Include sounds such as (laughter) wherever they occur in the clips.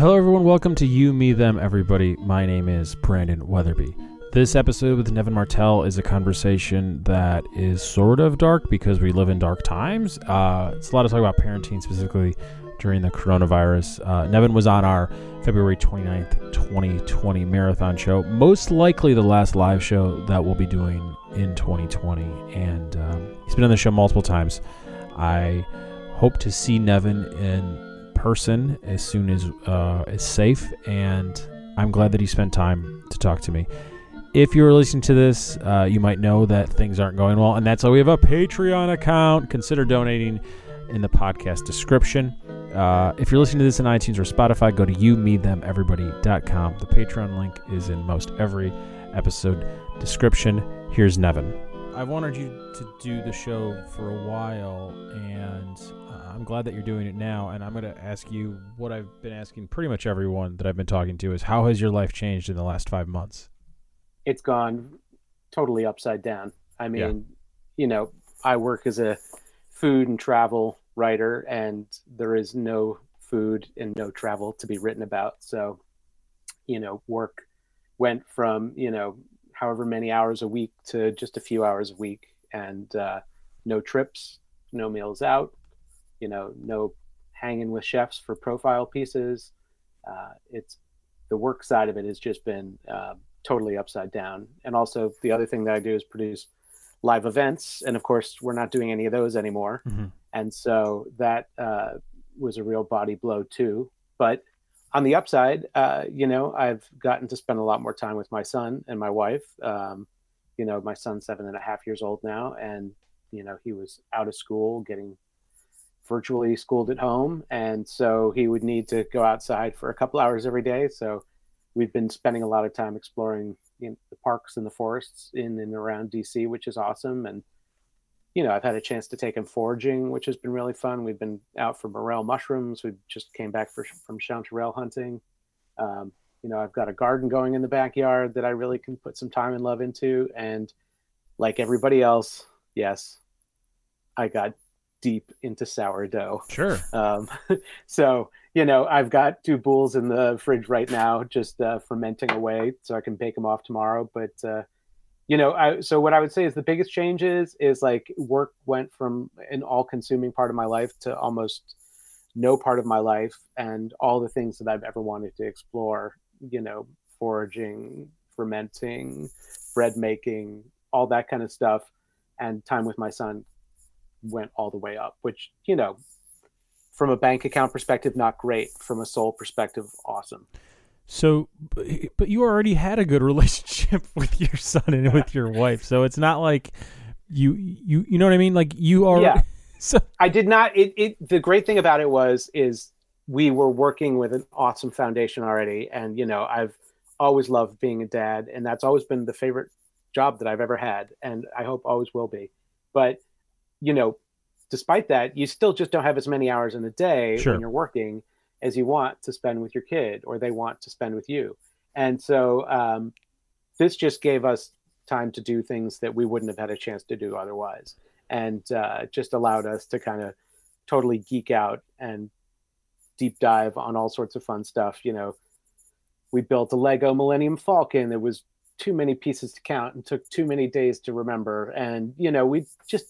Hello, everyone. Welcome to You, Me, Them, Everybody. My name is Brandon Wetherbee. This episode with Nevin Martell is a conversation that is sort of dark because we live in dark times. Uh, it's a lot of talk about parenting, specifically during the coronavirus. Uh, Nevin was on our February 29th, 2020 marathon show, most likely the last live show that we'll be doing in 2020. And um, he's been on the show multiple times. I hope to see Nevin in person as soon as uh, is safe, and I'm glad that he spent time to talk to me. If you're listening to this, uh, you might know that things aren't going well, and that's why we have a Patreon account. Consider donating in the podcast description. Uh, if you're listening to this in iTunes or Spotify, go to you, me, them, everybody.com. The Patreon link is in most every episode description. Here's Nevin. I've wanted you to do the show for a while, and I'm glad that you're doing it now. And I'm going to ask you what I've been asking pretty much everyone that I've been talking to is how has your life changed in the last five months? It's gone totally upside down. I mean, yeah. you know, I work as a food and travel writer, and there is no food and no travel to be written about. So, you know, work went from, you know, however many hours a week to just a few hours a week and uh, no trips, no meals out, you know, no hanging with chefs for profile pieces. Uh, it's the work side of it has just been uh, totally upside down. And also the other thing that I do is produce live events, and of course we're not doing any of those anymore. Mm-hmm. And so that uh, was a real body blow too. But on the upside, uh, you know, I've gotten to spend a lot more time with my son and my wife. Um, you know, my son's seven and a half years old now, and you know, he was out of school, getting virtually schooled at home, and so he would need to go outside for a couple hours every day. So we've been spending a lot of time exploring the parks and the forests in and around DC, which is awesome, and you know, I've had a chance to take him foraging, which has been really fun. We've been out for morel mushrooms. We just came back for, from chanterelle hunting. Um, you know, I've got a garden going in the backyard that I really can put some time and love into. And like everybody else, yes, I got deep into sourdough. Sure. Um, (laughs) so, you know, I've got two bowls in the fridge right now, just uh, fermenting away so I can bake them off tomorrow. But, uh, you know I, so what i would say is the biggest changes is like work went from an all consuming part of my life to almost no part of my life and all the things that i've ever wanted to explore you know foraging fermenting bread making all that kind of stuff and time with my son went all the way up which you know from a bank account perspective not great from a soul perspective awesome so, but you already had a good (laughs) relationship with your son and with your wife, so it's not like you you you know what I mean. Like you are. Yeah. (laughs) So I did not. It, it the great thing about it was is we were working with an awesome foundation already, and you know I've always loved being a dad, and that's always been the favorite job that I've ever had, and I hope always will be. But you know, despite that, you still just don't have as many hours in a day sure. when you're working as you want to spend with your kid or they want to spend with you. And so um, this just gave us time to do things that we wouldn't have had a chance to do otherwise. And uh, just allowed us to kind of totally geek out and deep dive on all sorts of fun stuff. You know, we built a Lego Millennium Falcon that was too many pieces to count and took too many days to remember. And, you know, we just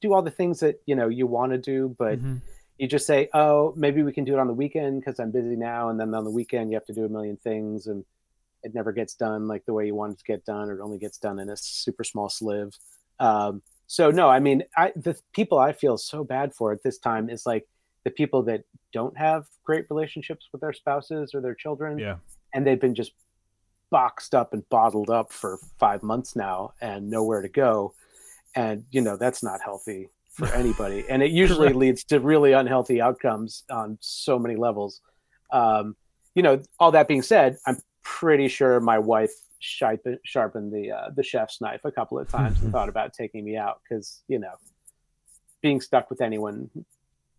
do all the things that, you know, you want to do, but mm-hmm you just say, oh, maybe we can do it on the weekend because I'm busy now. And then on the weekend, you have to do a million things and it never gets done like the way you want it to get done, or it only gets done in a super small sliv. Um, so, no, I mean, I, the people I feel so bad for at this time is like the people that don't have great relationships with their spouses or their children. Yeah. And they've been just boxed up and bottled up for five months now and nowhere to go. And, you know, that's not healthy for (laughs) anybody, and it usually leads to really unhealthy outcomes on so many levels. Um, you know, all that being said, I'm pretty sure my wife sharpened the uh, the chef's knife a couple of (laughs) times and thought about taking me out because you know, being stuck with anyone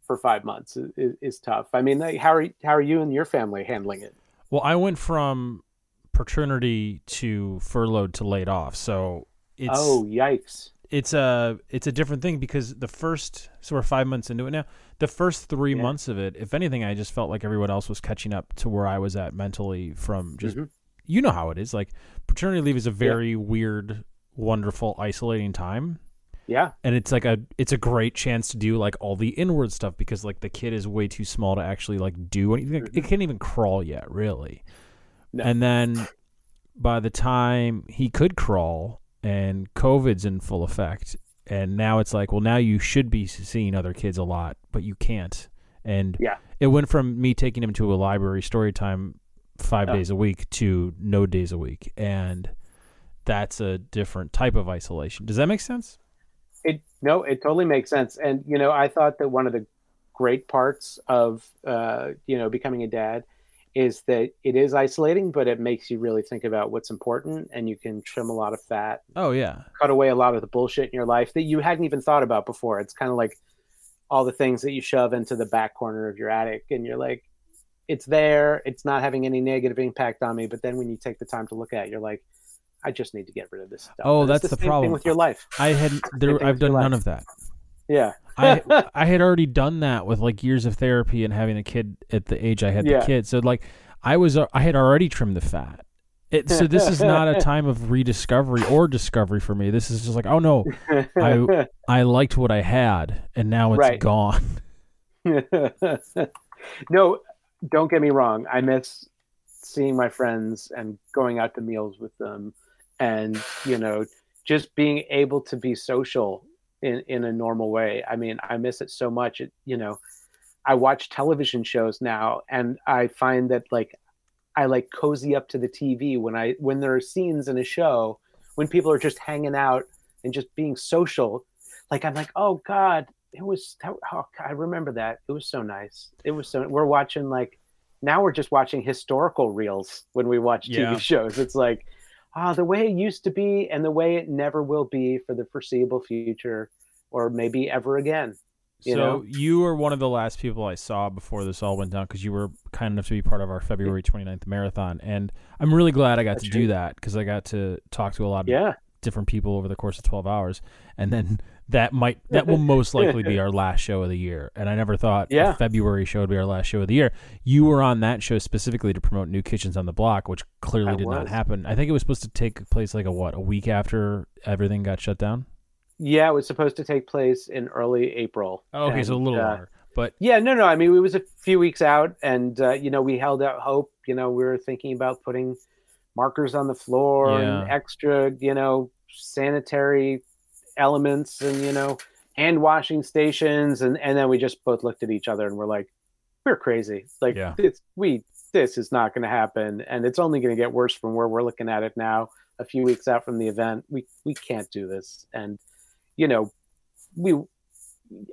for five months is, is tough. I mean, like, how are how are you and your family handling it? Well, I went from paternity to furloughed to laid off, so it's oh yikes it's a it's a different thing because the first so we're five months into it now. The first three Yeah. months of it, if anything, I just felt like everyone else was catching up to where I was at mentally from just Mhm. you know how it is. Like paternity leave is a very weird, wonderful, isolating time. Yeah. And it's like a it's a great chance to do like all the inward stuff because like the kid is way too small to actually like do anything. It can't even crawl yet, really. No. And then (clears throat) by the time he could crawl and COVID's in full effect, and now it's like, well, now you should be seeing other kids a lot, but you can't. And Yeah. it went from me taking him to a library story time five Oh. days a week to no days a week. And that's a different type of isolation. Does that make sense? It no, it totally makes sense. And you know, I thought that one of the great parts of uh, you know becoming a dad is that it is isolating, but it makes you really think about what's important, and you can trim a lot of fat, Oh, yeah. cut away a lot of the bullshit in your life that you hadn't even thought about before. It's kind of like all the things that you shove into the back corner of your attic, and you're like, it's there, it's not having any negative impact on me. But then when you take the time to look at it, you're like, I just need to get rid of this stuff. Oh, And that's the same problem. thing with your life. I had there. I've done none life. of that. Yeah. I (laughs) I had already done that with like years of therapy and having a kid at the age I had Yeah. the kid. So like I was uh, I had already trimmed the fat. It, so this is not a (laughs) time of rediscovery or discovery for me. This is just like, oh no, I (laughs) I liked what I had and now it's Right. gone. no, don't get me wrong. I miss seeing my friends and going out to meals with them and, you know, just being able to be social in, in a normal way. I mean, I miss it so much. It, you know, I watch television shows now and I find that like I like cozy up to the TV when I when there are scenes in a show when people are just hanging out and just being social. Like I'm like, oh God, it was oh, God, I remember that. It was so nice. It was so we're watching like now we're just watching historical reels when we watch TV Yeah. shows. It's like ah the way it used to be and the way it never will be for the foreseeable future or maybe ever again. You so know? you were one of the last people I saw before this all went down because you were kind enough to be part of our February 29th marathon. And I'm really glad I got That's to true. do that because I got to talk to a lot of Yeah. different people over the course of 12 hours and then that might that will most (laughs) likely be our last show of the year and i never thought Yeah. february show would be our last show of the year you were on that show specifically to promote new kitchens on the block which clearly I did not happen i think it was supposed to take place like a what a week after everything got shut down Yeah, it was supposed to take place in early April. oh, okay so a little uh, longer but Yeah, no, no. I mean, it was a few weeks out, and uh, you know, we held out hope. You know, we were thinking about putting markers on the floor and extra, you know, sanitary elements, and you know, hand washing stations, and and then we just both looked at each other and we're like, we're crazy. Like, Yeah. it's we this is not going to happen, and it's only going to get worse from where we're looking at it now. A few weeks out from the event, we we can't do this, and you know, we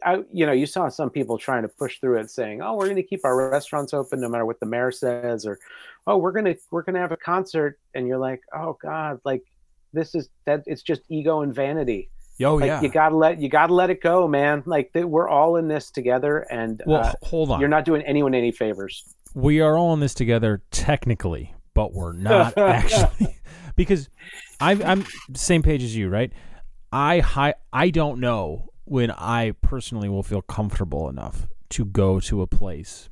I, you know, you saw some people trying to push through it, saying, "Oh, we're going to keep our restaurants open no matter what the mayor says," or, "Oh, we're gonna we're gonna have a concert," and you're like, "Oh God, like this is that it's just ego and vanity. Oh like yeah you gotta let you gotta let it go, man. Like th- we're all in this together, and well uh, hold on you're not doing anyone any favors. we are all in this together technically, but we're not (laughs) actually (laughs) because I've, I'm same page as you, right? I hi, I don't know when I personally will feel comfortable enough to go to a place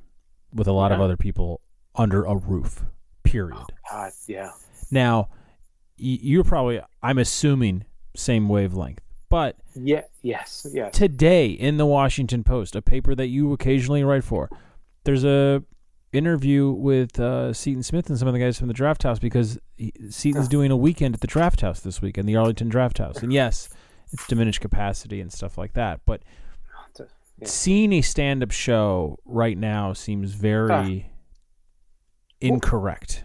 with a lot of other people under a roof. Period. God, yeah, Now, you're probably I'm assuming same wavelength, but yeah, yes, yes. today in the Washington Post, a paper that you occasionally write for, there's a interview with uh, Seaton Smith and some of the guys from the Draft House because he, Seaton's doing a weekend at the Draft House this week in the Arlington Draft House, and yes, it's diminished capacity and stuff like that, but Yeah. seeing a stand-up show right now seems very incorrect.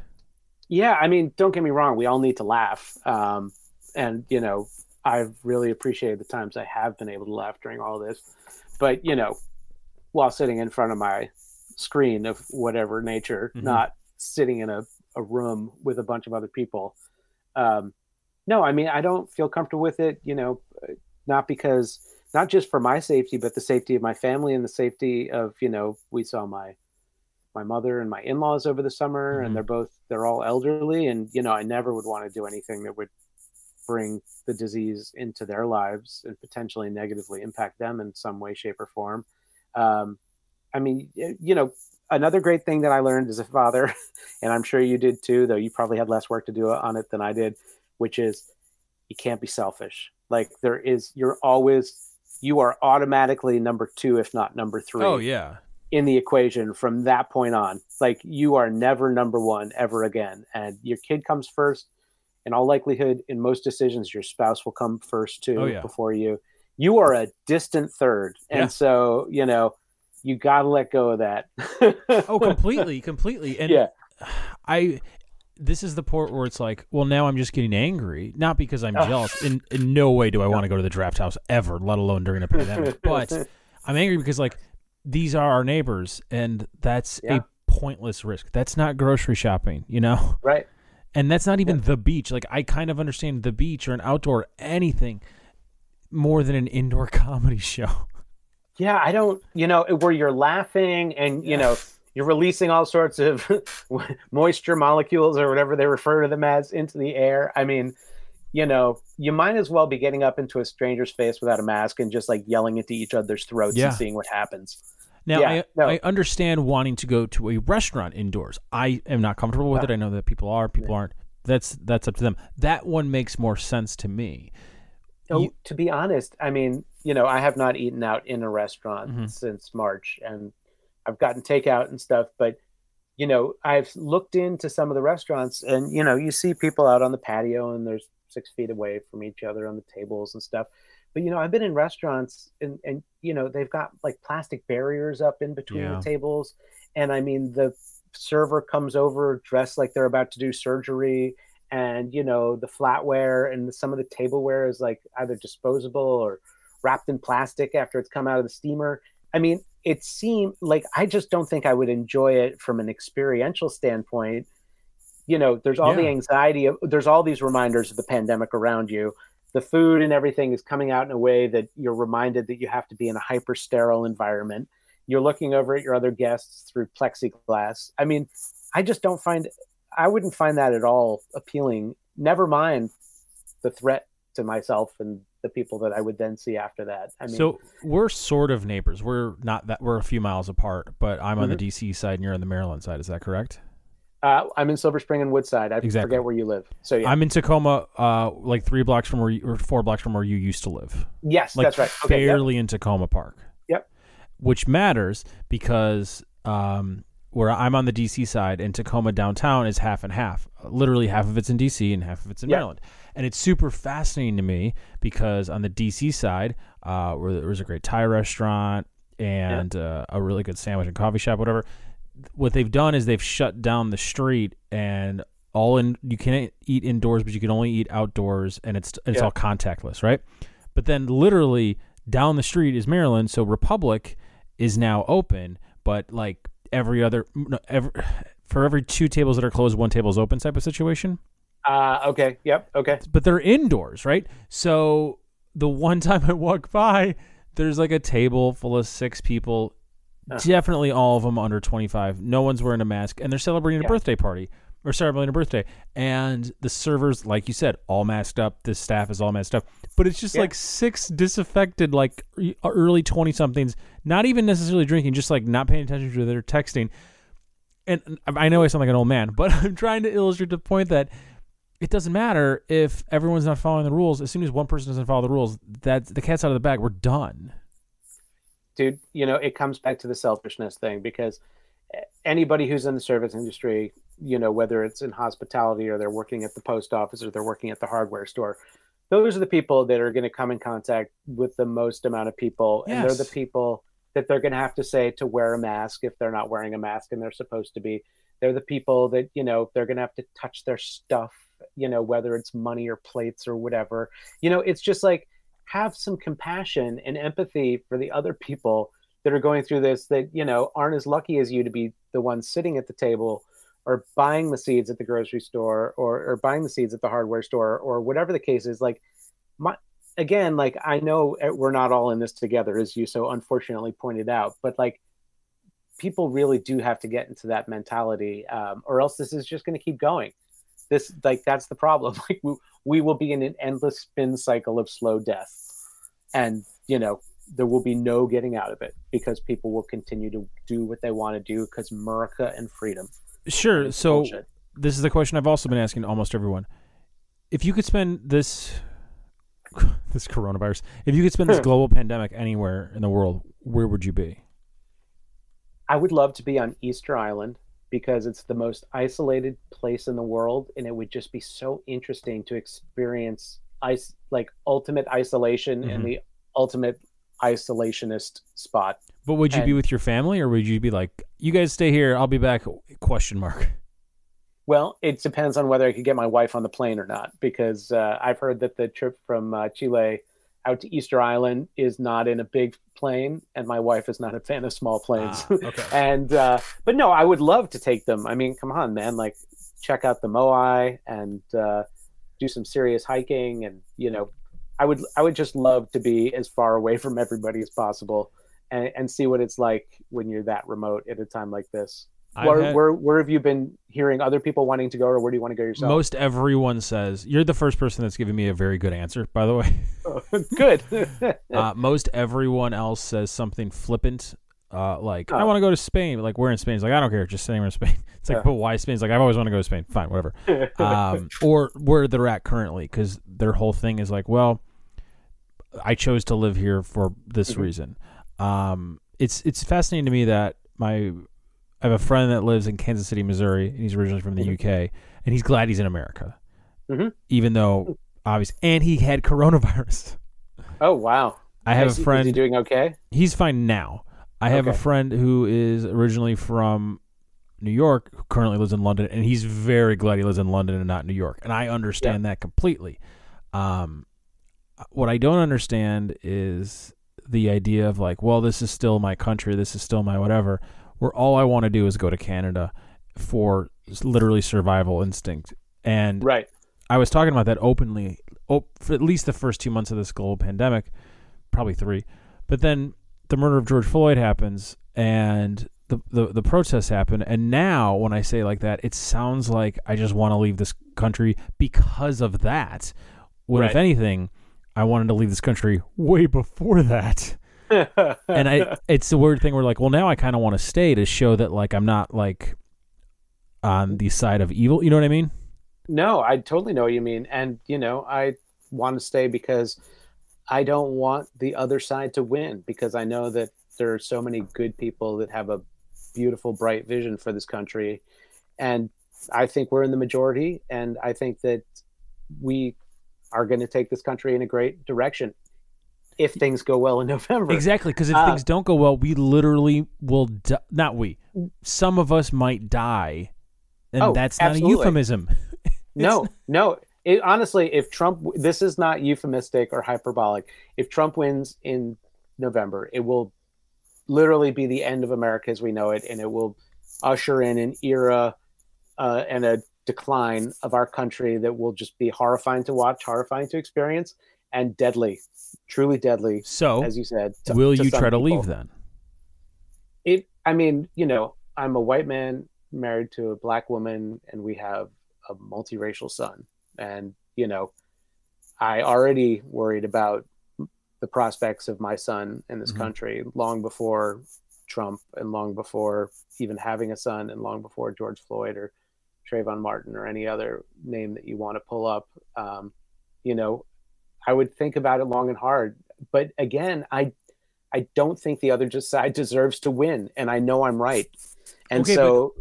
Yeah, I mean, don't get me wrong. We all need to laugh, um, and you know, I've really appreciated the times I have been able to laugh during all this. But you know, while sitting in front of my screen of whatever nature, Mhm. not sitting in a, a room with a bunch of other people. Um, no, I mean, I don't feel comfortable with it. You know, not because not just for my safety, but the safety of my family and the safety of you know, we saw my my mother and my in-laws over the summer Mhm. and they're both they're all elderly and you know i never would want to do anything that would bring the disease into their lives and potentially negatively impact them in some way, shape, or form. Um, I mean, you know, another great thing that I learned as a father, (laughs) and I'm sure you did too, though you probably had less work to do on it than I did, which is you can't be selfish. Like there is, you're always, you are automatically number two, if not number three. Oh yeah. In the equation from that point on, like you are never number one ever again, and your kid comes first in all likelihood, in most decisions, your spouse will come first too oh, yeah. before you. You are a distant third, and yeah. so you know you got to let go of that. oh, (laughs) completely, completely. And yeah, I. This is the part where it's like, well, now I'm just getting angry, not because I'm (laughs) jealous. In in no way do I want to go to the draft house ever, let alone during a (laughs) pandemic. but I'm angry because like these are our neighbors, and that's yeah. a pointless risk. That's not grocery shopping, you know? Right. And that's not even yeah. the beach. Like I kind of understand the beach or an outdoor anything more than an indoor (laughs) comedy show. Yeah, I don't, you know, where you're laughing and, you know, you're releasing all sorts of (laughs) moisture molecules or whatever they refer to them as into the air. I mean, you know, you might as well be getting up into a stranger's face without a mask and just like yelling into each other's throats yeah. and seeing what happens. Now, yeah, I, no. I understand wanting to go to a restaurant indoors. I am not comfortable with it. I know that people are, people aren't. That's that's up to them. That one makes more sense to me. Oh, you, to be honest, I mean, you know, I have not eaten out in a restaurant mm-hmm. since March, and I've gotten takeout and stuff. But you know, I've looked into some of the restaurants, and you know, you see people out on the patio, and there's six feet away from each other on the tables and stuff. But you know, I've been in restaurants and and you know they've got like plastic barriers up in between yeah. the tables, and I mean the server comes over dressed like they're about to do surgery, and you know the flatware and some of the tableware is like either disposable or wrapped in plastic after it's come out of the steamer. I mean, it seemed like I just don't think I would enjoy it from an experiential standpoint. You know, there's all yeah. the anxiety of there's all these reminders of the pandemic around you the food and everything is coming out in a way that you're reminded that you have to be in a hyper sterile environment. You're looking over at your other guests through plexiglass. I mean, I just don't find I wouldn't find that at all appealing. Never mind the threat to myself and the people that I would then see after that. I mean, so we're sort of neighbors. We're not that we're a few miles apart, but I'm on mm-hmm. the DC side and you're on the Maryland side. Is that correct? Uh, I'm in Silver Spring and Woodside. I exactly. forget where you live. So yeah. I'm in Takoma, uh, like three blocks from where you, or four blocks from where you used to live. Yes, like that's right. Okay, barely yep. in Takoma Park. Yep. Which matters because um, where I'm on the DC side and Takoma downtown is half and half. Literally half of it's in DC and half of it's in yep. Maryland. And it's super fascinating to me because on the DC side, uh, where there was a great Thai restaurant and yep. uh, a really good sandwich and coffee shop, whatever what they've done is they've shut down the street and all in you can't eat indoors but you can only eat outdoors and it's it's yeah. all contactless right? But then literally down the street is maryland so republic is now open but like every other every, (sighs) for every two tables that are closed one table is open type of situation? Uh okay yep okay. But they're indoors right? So the one (laughs) time i walk by there's like a table full of six people Uh. Definitely all of them under 25. No one's wearing a mask, and they're celebrating yeah. a birthday party or celebrating a birthday. And the servers, like you said, all masked up. The staff is all masked up. But it's just yeah. like six disaffected, like early 20 somethings, not even necessarily drinking, just like not paying attention to their texting. And I know I sound like an old man, (laughs) but I'm trying to illustrate the point that it doesn't matter if everyone's not following the rules. As soon as one person doesn't follow the rules, that the cat's out of the bag. We're done dude, you know, it comes back to the selfishness thing because anybody who's in the service industry, you know, whether it's in hospitality or they're working at the post office or they're working at the hardware store, those are the people that are going to come in contact with the most amount of people. Yes. And they're the people that they're going to have to say to wear a mask if they're not wearing a mask and they're supposed to be. They're the people that, you know, they're going to have to touch their stuff, you know, whether it's money or plates or whatever. You know, it's just like, have some compassion and empathy for the other people that are going through this that you know aren't as lucky as you to be the ones sitting at the table or buying the seeds at the grocery store or, or buying the seeds at the hardware store or whatever the case is. Like my again like i know we're not all in this together as you so unfortunately pointed out but like people really do have to get into that mentality um, or else this is just going to keep going this like that's the problem. (laughs) Like we, we will be in an endless spin cycle of slow death, and you know there will be no getting out of it because people will continue to do what they want to do because America and freedom. Sure. So bullshit. this is the question I've also been asking almost everyone. If you could spend this (laughs) this coronavirus, if you could spend this hmm. global pandemic anywhere in the world, where would you be? I would love to be on Easter Island because it's the most isolated place in the world and it would just be so interesting to experience ice like ultimate isolation mm-hmm. and the ultimate isolationist spot. But would you and, be with your family or would you be like, you guys stay here, I'll be back question mark. Well, it depends on whether I could get my wife on the plane or not, because uh, I've heard that the trip from uh, Chile out to Easter Island is not in a big plane, and my wife is not a fan of small planes. Ah, okay. (laughs) and uh, but no, I would love to take them. I mean, come on, man! Like check out the Moai and uh, do some serious hiking, and you know, I would I would just love to be as far away from everybody as possible, and, and see what it's like when you're that remote at a time like this. Where, had, where where have you been hearing other people wanting to go, or where do you want to go yourself? Most everyone says you're the first person that's given me a very good answer. By the way, oh, (laughs) good. (laughs) uh, most everyone else says something flippant, uh, like oh. I want to go to Spain. Like we're in Spain. It's like I don't care, just anywhere in Spain. (laughs) It's like, yeah. but why Spain? It's like I've always wanted to go to Spain. Fine, whatever. um, or where they're at currently, because their whole thing is like, well, I chose to live here for this mm-hmm. reason. Um, it's it's fascinating to me that my I have a friend that lives in Kansas City, Missouri, and he's originally from the mm-hmm. UK, and he's glad he's in America, mm-hmm. even though obviously, and he had coronavirus. (laughs) Oh wow! I have a friend. Is he doing okay? He's fine now. I have okay. a friend who is originally from New York, who currently lives in London, and he's very glad he lives in London and not New York, and I understand yeah. that completely. Um, what I don't understand is the idea of like, well, this is still my country, this is still my whatever where all I want to do is go to Canada for literally survival instinct. And right. I was talking about that openly oh, for at least the first two months of this global pandemic, probably three. But then the murder of George Floyd happens and the, the, the protests happen. And now when I say like that, it sounds like I just want to leave this country because of that. When, right. if anything, I wanted to leave this country way before that and I, (laughs) it's the weird thing where like, well, now I kind of want to stay to show that like I'm not like on the side of evil. You know what I mean? No, I totally know what you mean, and you know, I want to stay because I don't want the other side to win because I know that there are so many good people that have a beautiful, bright vision for this country, and I think we're in the majority, and I think that we are going to take this country in a great direction if things go well in (laughs) November. Exactly, because if uh, things don't go well, we literally will. Di- not we. Some of us might die, and oh, that's not absolutely. a euphemism. (laughs) no, no. It, honestly, if Trump, this is not euphemistic or hyperbolic. If Trump wins in November, it will literally be the end of America as we know it, and it will usher in an era uh, and a decline of our country that will just be horrifying to watch, horrifying to experience, and deadly truly deadly. So, as you said, to, will you try to people. leave then? It. I mean, you know, I'm a white man married to a black woman, and we have a multiracial son, and you know, I already worried about the prospects of my son in this mm-hmm. country long before Trump, and long before even having a son, and long before George Floyd or Trayvon Martin or any other name that you want to pull up. Um, you know, I would think about it long and hard. But again, I I don't think the other side deserves to win, and I know I'm right. And okay, so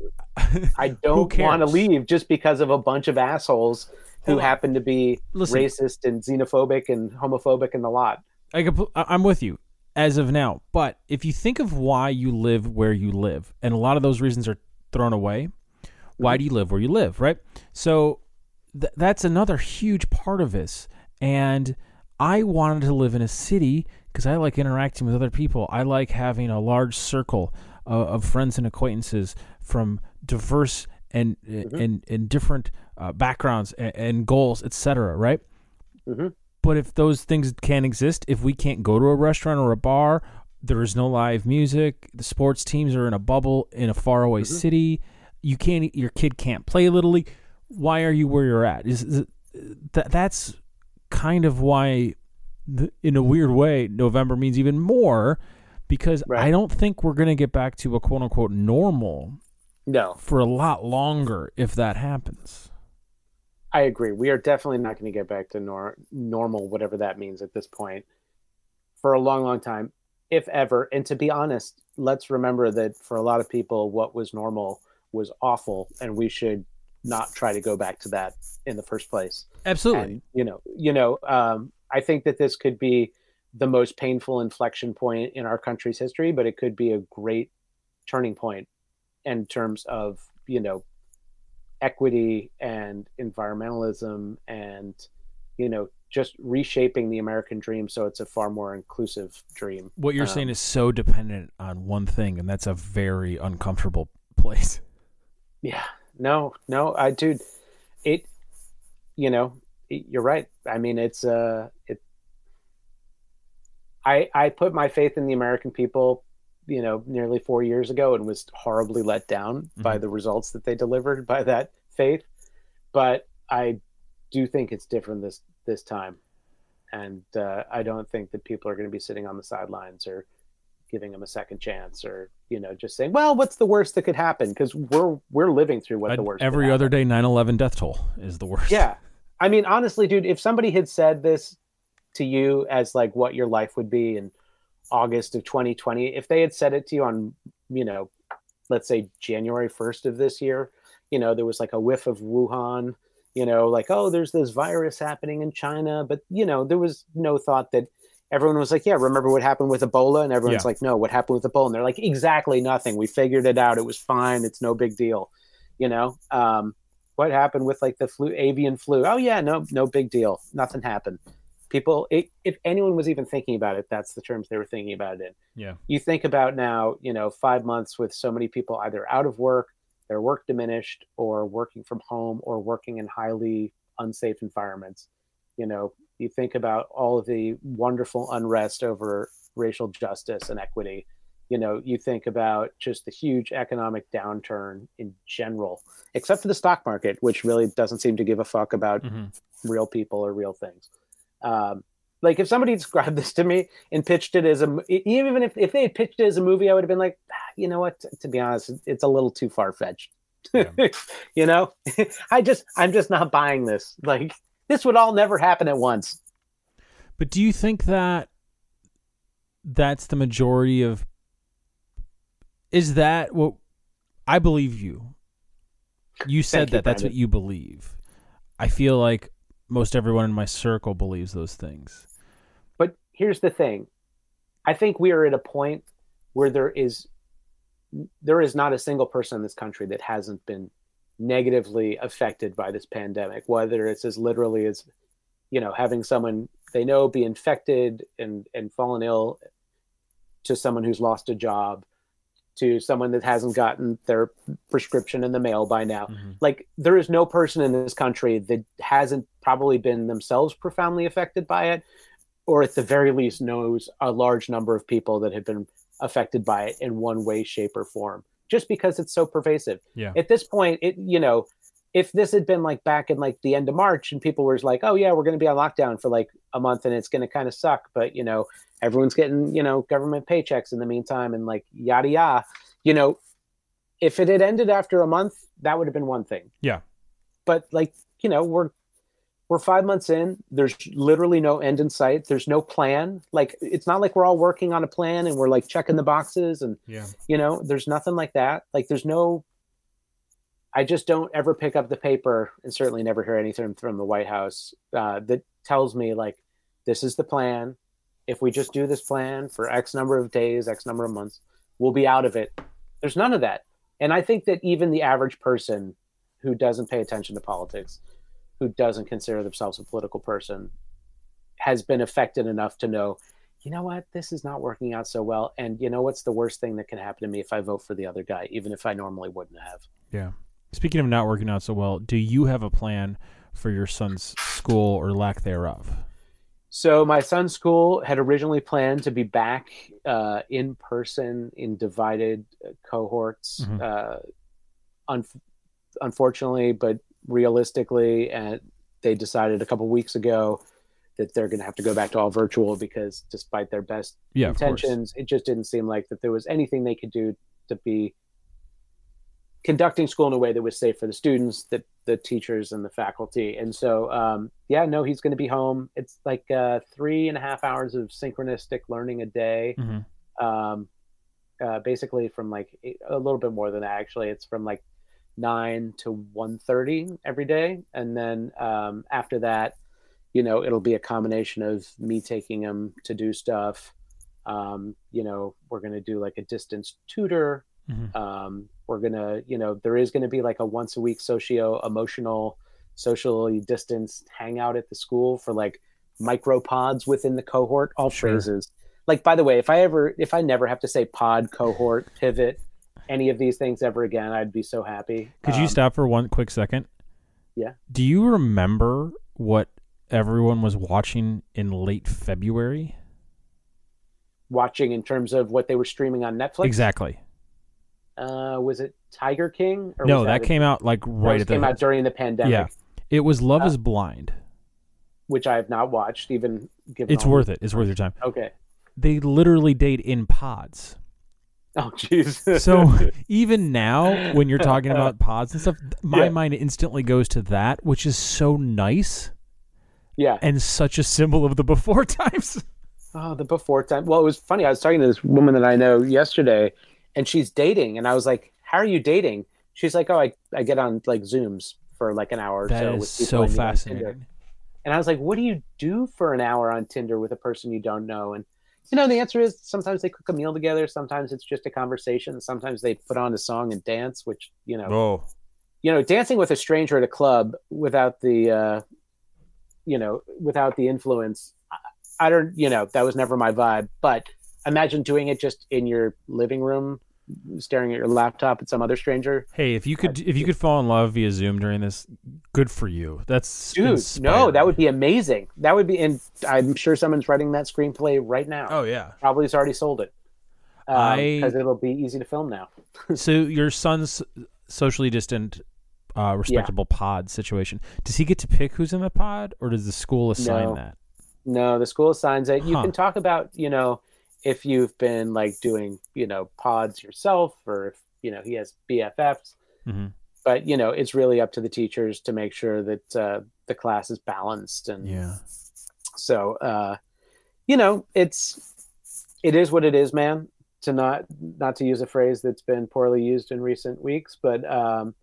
I (laughs) don't want to leave just because of a bunch of assholes who happen to be Listen, racist and xenophobic and homophobic and the lot. I I'm with you as of now, but if you think of why you live where you live, and a lot of those reasons are thrown away, why mm-hmm. do you live where you live, right? So th- that's another huge part of this. And I wanted to live in a city because I like interacting with other people. I like having a large circle of, of friends and acquaintances from diverse and mm-hmm. and, and different uh, backgrounds and, and goals, etc. Right? Mm-hmm. But if those things can't exist, if we can't go to a restaurant or a bar, there is no live music. The sports teams are in a bubble in a faraway mm-hmm. city. You can't. Your kid can't play little league why are you where you're at? Is, is that that's kind of why, the, in a weird way, November means even more because Right. I don't think we're going to get back to a quote unquote normal No, for a lot longer if that happens. I agree. We are definitely not going to get back to nor- normal, whatever that means at this point, for a long, long time, if ever. And to be honest, let's remember that for a lot of people, what was normal was awful, and we should not try to go back to that in the first place. Absolutely. And you know, you know, um, I think that this could be the most painful inflection point in our country's history, but it could be a great turning point in terms of you know equity and environmentalism and you know just reshaping the American dream so it's a far more inclusive dream. what you're um, saying is so dependent on one thing, and that's a very uncomfortable (laughs) place. Yeah, no, no, I dude, it, you know, it- you're right. I mean, it's uh, it. I I put my faith in the American people, you know, nearly four years ago, and was horribly let down by the results that they delivered by that faith. But I do think it's different this this time, and uh, I don't think that people are going to be sitting on the sidelines or giving them a second chance or you know just saying well what's the worst that could happen? Because we're we're living through what the worst Every other day, 9/11 death toll is the worst. yeah. I mean honestly dude if somebody had said this to you as like what your life would be in august of 2020 if they had said it to you on you know let's say january 1st of this year you know there was like a whiff of wuhan you know like oh there's this virus happening in china but you know there was no thought that everyone was like yeah remember what happened with ebola? And everyone's Yeah. like no what happened with ebola? And they're like exactly nothing. We figured it out. It was fine. It's no big deal. You know? Um, what happened with like the flu avian flu? Oh yeah no no big deal. Nothing happened. People it, if anyone was even thinking about it that's the terms they were thinking about it in. Yeah. you think about now you know five months with so many people either out of work their work diminished or working from home or working in highly unsafe environments. You know you think about all of the wonderful unrest over racial justice and equity you know you think about just the huge economic downturn in general except for the stock market which really doesn't seem to give a fuck about Mhm. real people or real things. Um, like if somebody (laughs) described this to me and pitched it as a even if, if they had pitched it as a movie i would have been like "Ah, you know what? To be honest it's a little too far-fetched. Yeah. (laughs) you know? (laughs) I just i'm just not buying this. Like this would all never happen at once But do you think that that's the majority of is that what I believe you. You said Thank you, that that's what you believe. I feel like most everyone in my circle believes those things. But here's the thing. I think we are at a point where there is there is not a single person in this country that hasn't been negatively affected by this pandemic, whether it's as literally as you know, having someone they know be infected and and fallen ill to someone who's lost a job to someone that hasn't gotten their prescription in the mail by now. Mm-hmm. Like there is no person in this country that hasn't probably been themselves profoundly affected by it or at the very least knows a large number of people that have been affected by it in one way shape or form just because it's so pervasive Yeah. at this point it you know if this had been like back in like the end of march and people were like oh yeah we're going to be on lockdown for like a month and it's going to kind of suck but you know everyone's getting you know government paychecks in the meantime and like yada yada you know if it had ended after a month that would have been one thing Yeah. but like you know we're we're five months in. There's literally no end in sight. There's no plan. Like it's not like we're all working on a plan and we're like checking the boxes and Yeah. you know there's nothing like that. Like there's no i just don't ever pick up the paper and certainly never hear anything from the white house uh, that tells me like this is the plan. If we just do this plan for x number of days x number of months we'll be out of it. There's none of that. And i think that even the average person who doesn't pay attention to politics who doesn't consider themselves a political person has been affected enough to know you know what this is not working out so well and you know what's the worst thing that can happen to me if i vote for the other guy even if i normally wouldn't have Yeah. Speaking of not working out so well, do you have a plan for your son's school or lack thereof? so my son's school had originally planned to be back uh, in person in divided uh, cohorts Mhm. uh, un- unfortunately but realistically, and they decided a couple weeks ago that they're going to have to go back to all virtual because despite their best Yeah, intentions, it just didn't seem like that there was anything they could do to be conducting school in a way that was safe for the students, the the teachers, and the faculty. And so, um, yeah, no, he's going to be home. It's like uh, three and a half hours of synchronistic learning a day. Mhm. Um, uh, basically, from like a little bit more than that. Actually, it's from like nine to 1.30 every day, and then um, after that, you know, it'll be a combination of me taking him to do stuff. Um, you know, we're going to do like a distance tutor Mhm. um, we're gonna you know there is going to be like a once a week socio emotional socially distanced hangout at the school for like micro pods within the cohort all Sure. phrases like by the way if i ever if i never have to say pod cohort pivot any of these things ever again i'd be so happy Could you Um, stop for one quick second? Yeah. Do you remember what everyone was watching in late February? watching in terms of what they were streaming on netflix Exactly. uh was it tiger king or No, that a- came out like right at the came out during the pandemic Yeah. It was Love Uh, is Blind. which i have not watched even given It's worth it. It's worth your time. okay They literally date in pods. Oh jeez So (laughs) even now, when you're talking about pods and stuff, my Yeah. mind instantly goes to that, which is so nice yeah and such a symbol of the before (laughs) times. Oh, the before time. Well, it was funny. I was talking to this woman that I know yesterday, and she's dating, and I was like, "How are you dating?" She's like, "Oh, I, I get on like Zooms for like an hour or That so is so I meet on Tinder." fascinating. And I was like, "What do you do for an hour on Tinder with a person you don't know?" And you know, the answer is sometimes they cook a meal together, sometimes it's just a conversation, sometimes they put on a song and dance, which you know, Oh, you know, dancing with a stranger at a club without the, uh, you know, without the influence, I, I don't, you know, that was never my vibe. But imagine doing it just in your living room, staring at your laptop at some other stranger. hey, if you could, if you could fall in love via Zoom during this, good for you. That's Dude, no, that would be amazing. That would be, and I'm sure someone's writing that screenplay right now. Oh yeah. Probably has already sold it. I- Because it'll be easy to film now. (laughs) so your son's socially distant, uh, respectable pod situation. Does he get to pick who's in the pod, or does the school assign No. that? No, the school assigns it. You Huh. can talk about, you know, if you've been like doing, you know, pods yourself or if, you know, he has BFFs. hmm But, you know, it's really up to the teachers to make sure that uh, the class is balanced. And Yeah. so, uh, you know, it's, it is what it is, man. To not, not to use a phrase that's been poorly used in recent weeks, but, um,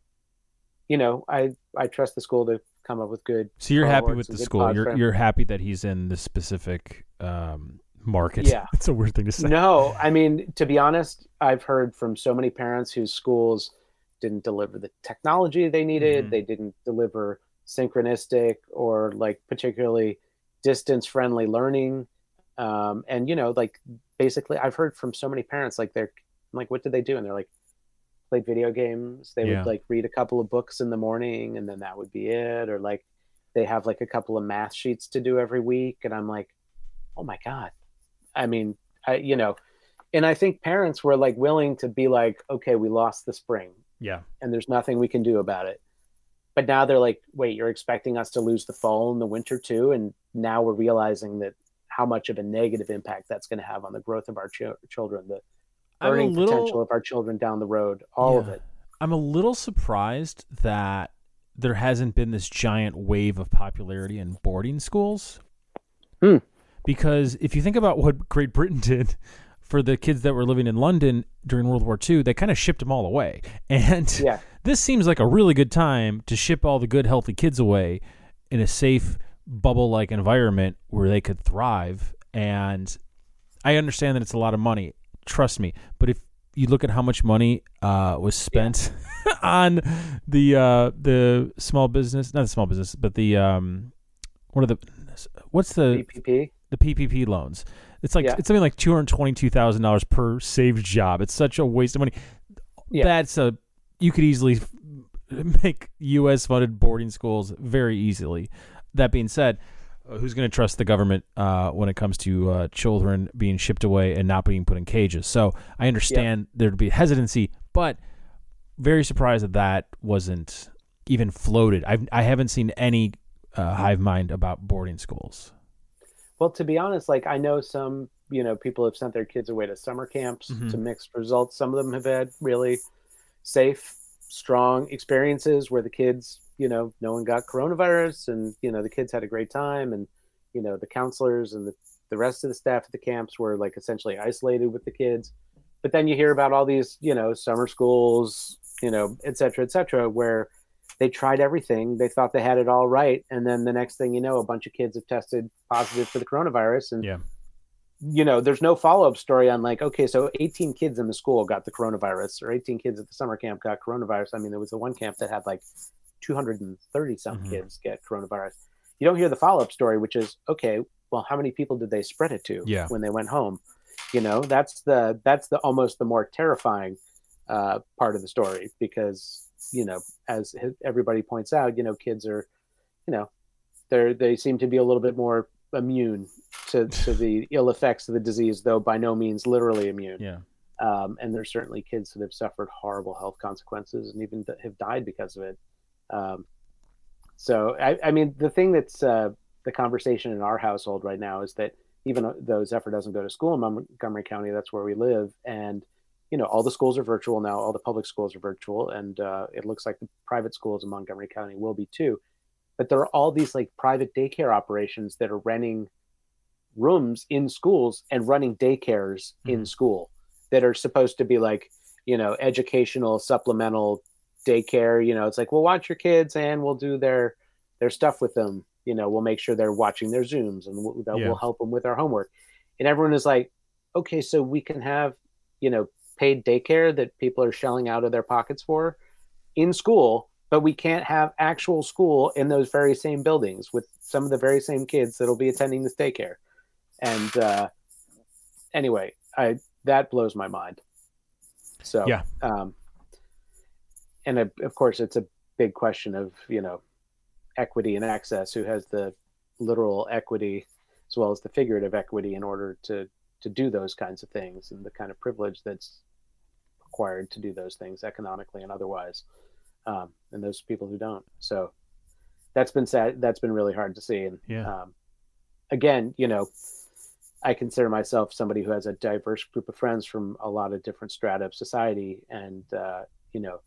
you know, I, I trust the school to come up with good So you're happy with the school. You're you're happy that he's in the specific um, market. Yeah. (laughs) it's a weird thing to say. No, I mean, to be honest, I've heard from so many parents whose schools didn't deliver the technology they needed. Mhm. They didn't deliver synchronistic or like particularly distance friendly learning. Um, and, you know, like basically, I've heard from so many parents, like, they're I'm like, what did they do? And they're like, played video games. They Yeah. would like read a couple of books in the morning and then that would be it. Or like, they have like a couple of math sheets to do every week. And I'm like, oh my God. I mean, I, you know, and I think parents were like willing to be like, okay, we lost the spring Yeah. and there's nothing we can do about it. But now they're like, wait, you're expecting us to lose the fall and the winter too, and now we're realizing that how much of a negative impact that's going to have on the growth of our ch- children, the a learning potential of our children down the road, all of it. I'm a little surprised that there hasn't been this giant wave of popularity in boarding schools. Hmm. Because if you think about what Great Britain (laughs) did for the kids that were living in London during World War II, they kind of shipped them all away. (laughs) And Yeah. this seems like a really good time to ship all the good, healthy kids away in a safe, bubble like environment where they could thrive. And I understand that it's a lot of money. Trust me. But if you look at how much money uh, was spent (laughs) on the uh, the small business, not the small business, but the um, what are the what's the PPP. The PPP loans? It's like Yeah. it's something like two hundred twenty two thousand dollars per saved job. It's such a waste of money. Yeah. That's a you could easily make U.S. funded boarding schools very easily. That being said, uh, who's going to trust the government uh, when it comes to uh, children being shipped away and not being put in cages? So I understand there'd be hesitancy, but very surprised that that wasn't even floated. I've I haven't seen any uh, hive mind about boarding schools. Well, to be honest, like I know some, you know, people have sent their kids away to summer camps Mhm. to mixed results. Some of them have had really safe, strong experiences where the kids, you know, no one got coronavirus and, you know, the kids had a great time and, you know, the counselors and the, the rest of the staff at the camps were like essentially isolated with the kids. But then you hear about all these, you know, summer schools, you know, et cetera, et cetera, where they tried everything. They thought they had it all right. And then the next thing you know, a bunch of kids have tested positive for the coronavirus. And, Yeah. you know, there's no follow up story on like, okay, so 18 kids in the school got the coronavirus or 18 kids at the summer camp got coronavirus. I mean, there was the one camp that had like 230 some Mhm. kids get coronavirus. You don't hear the follow up story, which is, okay, well, how many people did they spread it to Yeah. when they went home? You know, that's the, that's the almost the more terrifying uh, part of the story because, you know, as everybody points out, you know, kids are, you know, they're, they seem to be a little bit more immune to, (laughs) to the ill effects of the disease, though by no means literally immune. Yeah. Um, and there's certainly kids that have suffered horrible health consequences and even have died because of it. Um, so, I, I mean, the thing that's uh, the conversation in our household right now is that even though Zephyr doesn't go to school in Montgomery County, that's where we live, and you know, all the schools are virtual now. All the public schools are virtual, and uh, it looks like the private schools in Montgomery County will be too. But there are all these like private daycare operations that are renting rooms in schools and running daycares in Mhm. school that are supposed to be like, you know, educational supplemental daycare. You know, it's like we'll watch your kids and we'll do their their stuff with them. You know, we'll make sure they're watching their Zooms and we'll, that Yeah. we'll help them with their homework. And everyone is like, okay, so we can have, you know, paid daycare that people are shelling out of their pockets for in school, but we can't have actual school in those very same buildings with some of the very same kids that'll be attending this daycare. And uh, anyway, I that blows my mind. So Yeah. um, and uh, of course, it's a big question of you know equity and access. Who has the literal equity as well as the figurative equity in order to to do those kinds of things and the kind of privilege that's required to do those things economically and otherwise um, and those people who don't. So that's been sad that's been really hard to see. And Yeah. um, again you know i consider myself somebody who has a diverse group of friends from a lot of different strata of society. And uh, you know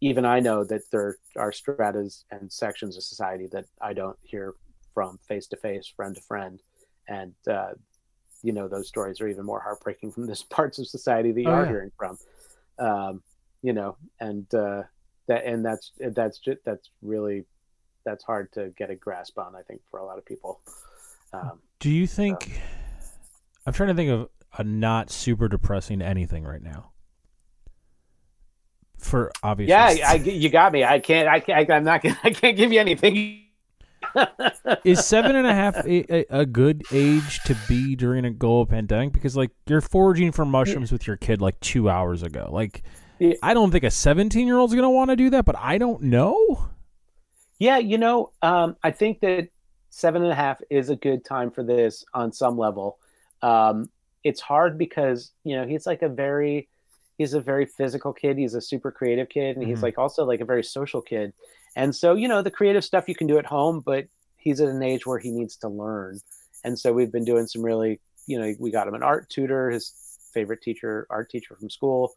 even i know that there are stratas and sections of society that i don't hear from face to face friend to friend. And uh, you know those stories are even more heartbreaking from this (laughs) parts of society that you Oh, are yeah. hearing from um, you know and uh, that and that's that's just that's really that's hard to get a grasp on i think for a lot of people um, Do you think? I'm trying to think of a not super depressing anything right now. For obvious. yeah. I, you got me i can't i can't i'm not (laughs) i can't give you anything is seven and a half a, a, a good age to be during a global pandemic? Because like you're foraging for mushrooms with your kid like two hours ago. Like Yeah. I don't think a 17 year old's gonna want to do that, but I don't know. Yeah, you know, um, I think that seven and a half is a good time for this on some level. Um, it's hard because you know he's like a very he's a very physical kid. He's a super creative kid, and he's Mhm. like also like a very social kid. And so you know the creative stuff you can do at home, but he's at an age where he needs to learn. And so we've been doing some really you know we got him an art tutor, his favorite teacher, art teacher from school,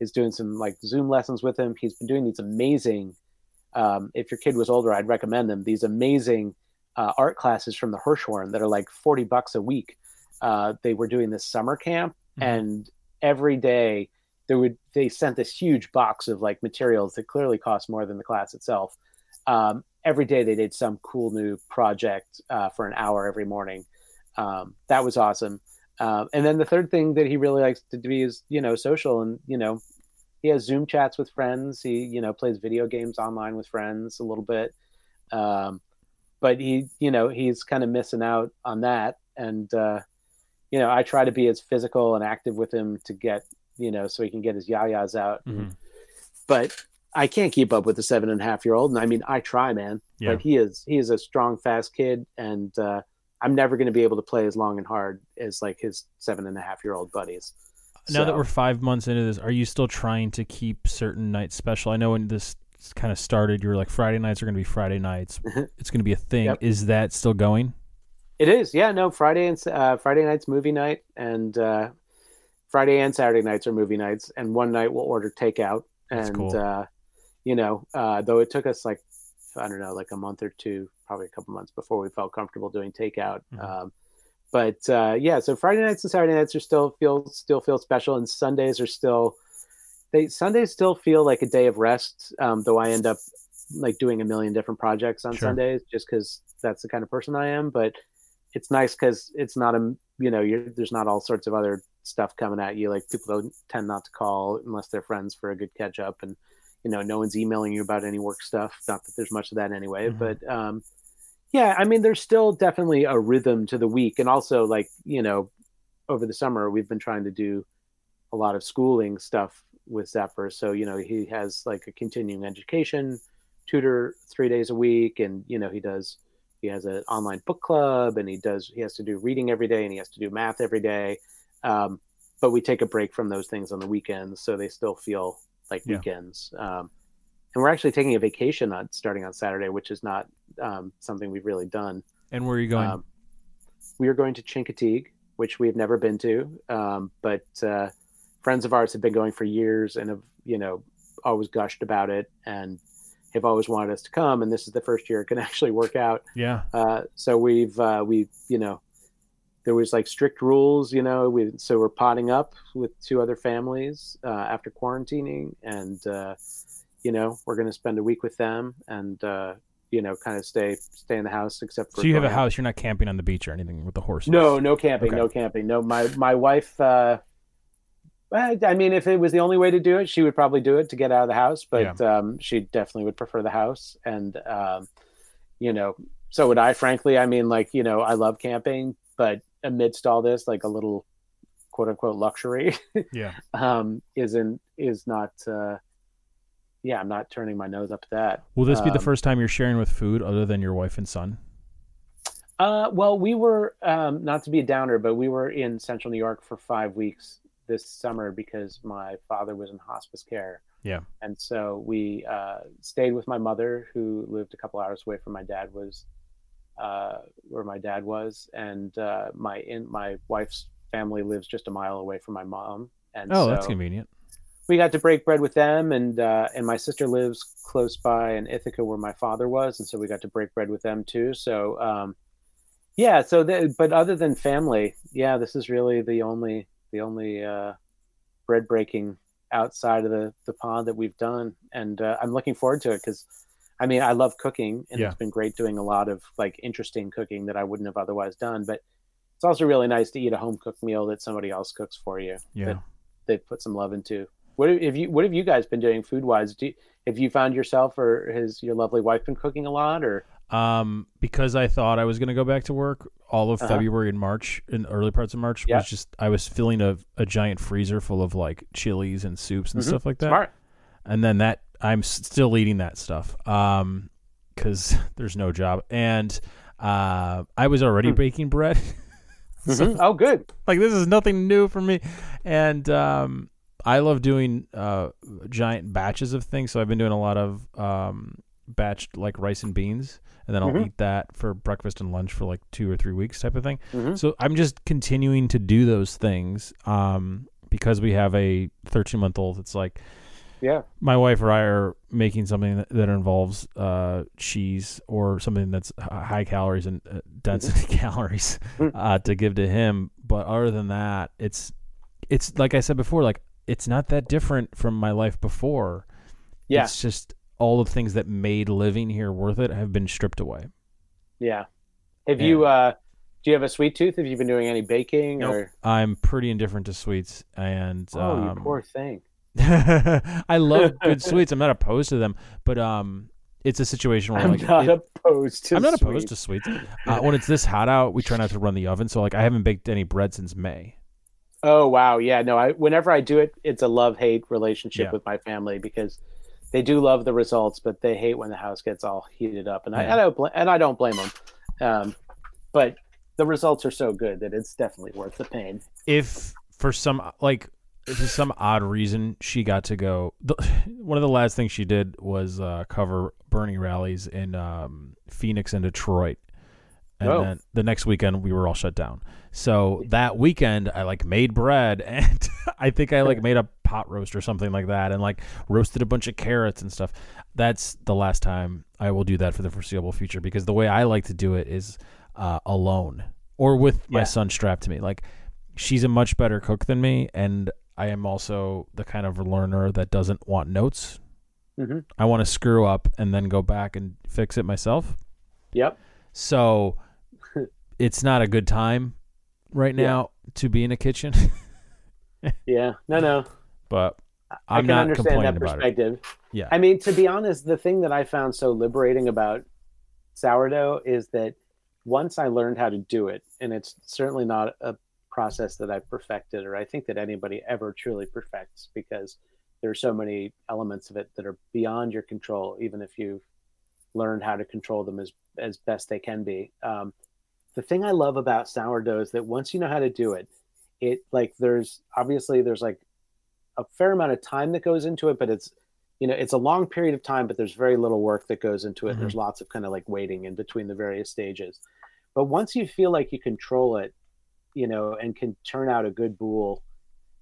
is doing some like Zoom lessons with him. He's been doing these amazing um, if your kid was older, I'd recommend them. These amazing uh, art classes from the Hirshhorn that are like 40 bucks a week. Uh, they were doing this summer camp Mhm. and every day they would, they sent this huge box of like materials that clearly cost more than the class itself. Um, every day they did some cool new project uh, for an hour every morning. Um, that was awesome. Um, and then the third thing that he really likes to do is, you know, social and, you know, he has Zoom chats with friends. He, you know, plays video games online with friends a little bit. Um, but he, you know, he's kind of missing out on that. And, uh, you know, I try to be as physical and active with him to get, you know, so he can get his yayas out. Mhm. But I can't keep up with a seven and a half year old. And I mean, I try, man. Yeah. But he is, he is a strong, fast kid. And, uh, I'm never going to be able to play as long and hard as like his seven and a half year old buddies. Now that we're five months into this, are you still trying to keep certain nights special? I know when this kind of started. You were like Friday nights are going to be Friday nights. (laughs) it's going to be a thing. Yep. Is that still going? It is, yeah. No, Friday and uh, Friday nights movie night, and uh, Friday and Saturday nights are movie nights, and one night we'll order takeout. That's and cool. uh, you know, uh, though it took us like I don't know, like a month or two, probably a couple months before we felt comfortable doing takeout. Mhm. Um, but uh, yeah, so Friday nights and Saturday nights are still feel still feel special, and Sundays are still they Sundays still feel like a day of rest. Um, though I end up like doing a million different projects on Sure. Sundays just because that's the kind of person I am. But it's nice because it's not a you know you're, there's not all sorts of other stuff coming at you. Like people don't tend not to call unless they're friends for a good catch up, and you know no one's emailing you about any work stuff. Not that there's much of that anyway, Mhm. but um, yeah, I mean there's still definitely a rhythm to the week, and also like you know over the summer we've been trying to do a lot of schooling stuff with Zephyr. So you know he has like a continuing education tutor three days a week, and you know he does he has an online book club, and he does he has to do reading every day, and he has to do math every day. Um, but we take a break from those things on the weekends, so they still feel like Yeah. weekends. Um, and we're actually taking a vacation on starting on Saturday, which is not um, something we've really done. And where are you going? Um, we are going to Chincoteague, which we have never been to, um, but uh, friends of ours have been going for years and have, you know, always gushed about it and have always wanted us to come. And this is the first year it can (laughs) actually work out. yeah. Uh, so we've uh, we you know there was like strict rules, you know. We so we're potting up with two other families uh, after quarantining, and uh, you know we're going to spend a week with them and uh, you know kind of stay stay in the house except for So you have a house. You're not camping on the beach or anything with the horses. No, no camping, Okay. no camping. No, my my wife. Uh, I mean, if it was the only way to do it, she would probably do it to get out of the house. But um, she definitely would prefer the house, and um, you know, so would I. Frankly, I mean, like you know, I love camping, but amidst all this, like a little quote unquote luxury (laughs) Yeah. um, isn't is not. Uh, yeah, I'm not turning my nose up to that. Will this be the Um, first time you're sharing with food other than your wife and son? Uh, well, we were um, not to be a downer, but we were in Central New York for five weeks this summer because my father was in hospice care. Yeah. and so we uh, stayed with my mother, who lived a couple hours away from my dad was, uh, where my dad was, and uh, my in my wife's family lives just a mile away from my mom. And Oh, so that's convenient. we got to break bread with them. And uh, and my sister lives close by in Ithaca where my father was. And so we got to break bread with them too. So um, yeah so but other than family yeah this is really the only the only uh, bread breaking outside of the the pond that we've done. And uh, I'm looking forward to it because I mean I love cooking and Yeah. it's been great doing a lot of like interesting cooking that I wouldn't have otherwise done but it's also really nice to eat a home cooked meal that somebody else cooks for you Yeah. they put some love into. What have you What have you guys been doing food wise? Do you, have you found yourself or has your lovely wife been cooking a lot? Or Um, because I thought I was going to go back to work all of Uh-huh. February and March, in early parts of March, Yeah. was just I was filling a, a giant freezer full of like chilies and soups and Mhm. stuff like that. smart, And then that I'm still eating that stuff. Um, because (laughs) there's no job, and uh, I was already Hmm. baking bread. (laughs) So, Mhm. oh good, like this is nothing new for me and um i love doing uh giant batches of things so i've been doing a lot of um batched like rice and beans and then i'll Mhm. eat that for breakfast and lunch for like two or three weeks type of thing Mhm. so i'm just continuing to do those things um because we have a 13 month old it's like yeah, my wife or I are making something that, that involves uh, cheese or something that's high calories and uh, density (laughs) calories Mm. uh, to give to him. But other than that, it's it's like I said before, like it's not that different from my life before. yeah, It's just all the things that made living here worth it have been stripped away. yeah. Have you? uh Do you have a sweet tooth? Have you been doing any baking? Nope. Or I'm pretty indifferent to sweets, and oh, um, you poor thing. (laughs) I love good (laughs) sweets. I'm not opposed to them, but um, it's a situation where I'm like not it- opposed to. I'm not opposed to sweets. Uh, when it's this hot out, we try not to run the oven. So like, I haven't baked any bread since May. Oh wow, yeah. No, I whenever I do it, it's a love hate relationship Yeah. with my family because they do love the results, but they hate when the house gets all heated up, and Yeah. I, I don't bl- and I don't blame them. Um, but the results are so good that it's definitely worth the pain. If for some like for some odd reason, she got to go. The, (sighs) one of the last things she did was uh, cover Bernie rallies in um, Phoenix and Detroit. And Oh. then the next weekend, we were all shut down. So that weekend, I like made bread, (laughs) and I think I like made a pot roast or something like that, and like roasted a bunch of carrots and stuff. That's the last time I will do that for the foreseeable future because the way I like to do it is uh, alone or with my son strapped to me. Like she's a much better cook than me, and I am also the kind of learner that doesn't want notes. Mhm. I want to screw up and then go back and fix it myself. Yep. So (laughs) it's not a good time right Yeah. now to be in a kitchen, (laughs) Yeah. No, no. but I I'm can not understand that perspective. Yeah. I mean, to be honest, the thing that I found so liberating about sourdough is that once I learned how to do it, and it's certainly not a process that I've perfected, or I think that anybody ever truly perfects, because there are so many elements of it that are beyond your control, even if you've learned how to control them as as best they can be. Um, the thing I love about sourdough is that once you know how to do it, it like there's obviously there's like a fair amount of time that goes into it, but it's you know it's a long period of time, but there's very little work that goes into it. Mhm. There's lots of kind of like waiting in between the various stages. But once you feel like you control it, you know, and can turn out a good boule,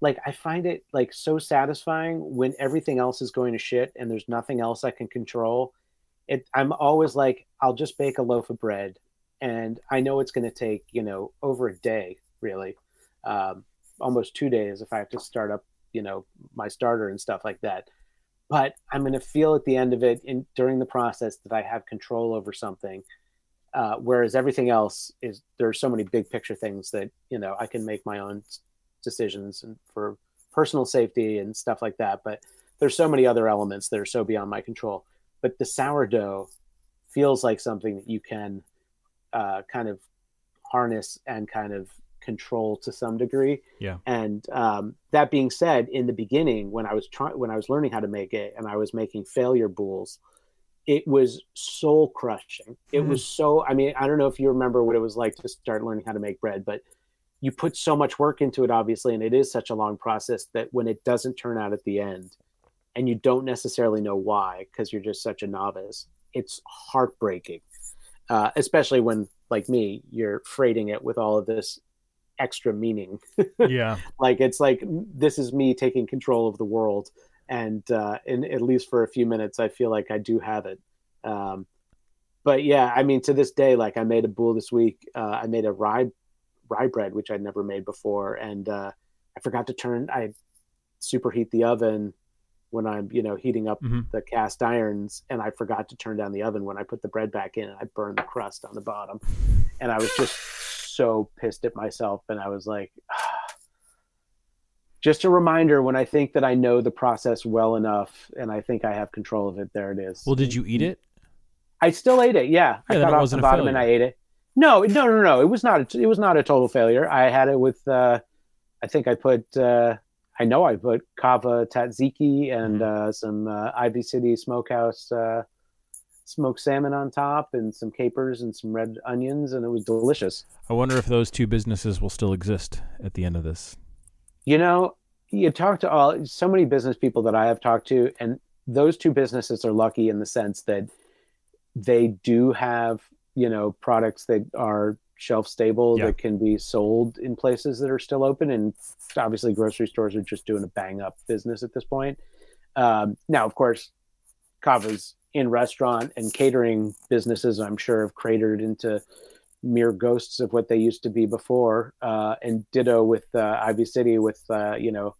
like I find it like so satisfying when everything else is going to shit and there's nothing else I can control. It I'm always like I'll just bake a loaf of bread and I know it's going to take, you know, over a day really. Um, almost 2 days if I have to start up, you know, my starter and stuff like that. But I'm going to feel at the end of it in during the process that I have control over something uh, whereas everything else is there's so many big picture things that you know I can make my own decisions and for personal safety and stuff like that. But there's so many other elements that are so beyond my control. But the sourdough feels like something that you can uh, kind of harness and kind of control to some degree. Yeah. And um, that being said, in the beginning, when I was trying, when I was learning how to make it, and I was making failure bowls, it was soul crushing. It Mhm. was so. I mean, I don't know if you remember what it was like to start learning how to make bread, but you put so much work into it, obviously, and it is such a long process that when it doesn't turn out at the end, and you don't necessarily know why because you're just such a novice, it's heartbreaking. Uh, especially when, like me, you're freighting it with all of this extra meaning (laughs) yeah. like it's like this is me taking control of the world and uh in at least for a few minutes i feel like i do have it um but yeah i mean to this day like i made a boule this week uh i made a rye rye bread which i'd never made before and uh i forgot to turn i superheat the oven when i'm you know heating up Mhm. the cast irons and i forgot to turn down the oven when i put the bread back in and i burned the crust on the bottom and i was just so pissed at myself and i was like just a reminder when i think that i know the process well enough and i think i have control of it there it is Well, did you eat it? i still ate it yeah, Yeah, i cut off the bottom and i ate it no no no no it was not a, it was not a total failure i had it with uh i think i put uh i know i put Cava tzatziki and Mm-hmm. uh some uh, ivy city smokehouse uh smoked salmon on top and some capers and some red onions and it was delicious I wonder if those two businesses will still exist at the end of this. You know you talk to all so many business people that i have talked to and those two businesses are lucky in the sense that they do have you know products that are shelf stable Yeah. that can be sold in places that are still open and obviously grocery stores are just doing a bang up business at this point um, now of course Cava's in restaurant and catering businesses i'm sure have cratered into mere ghosts of what they used to be before uh, and ditto with uh, ivy city with uh, you know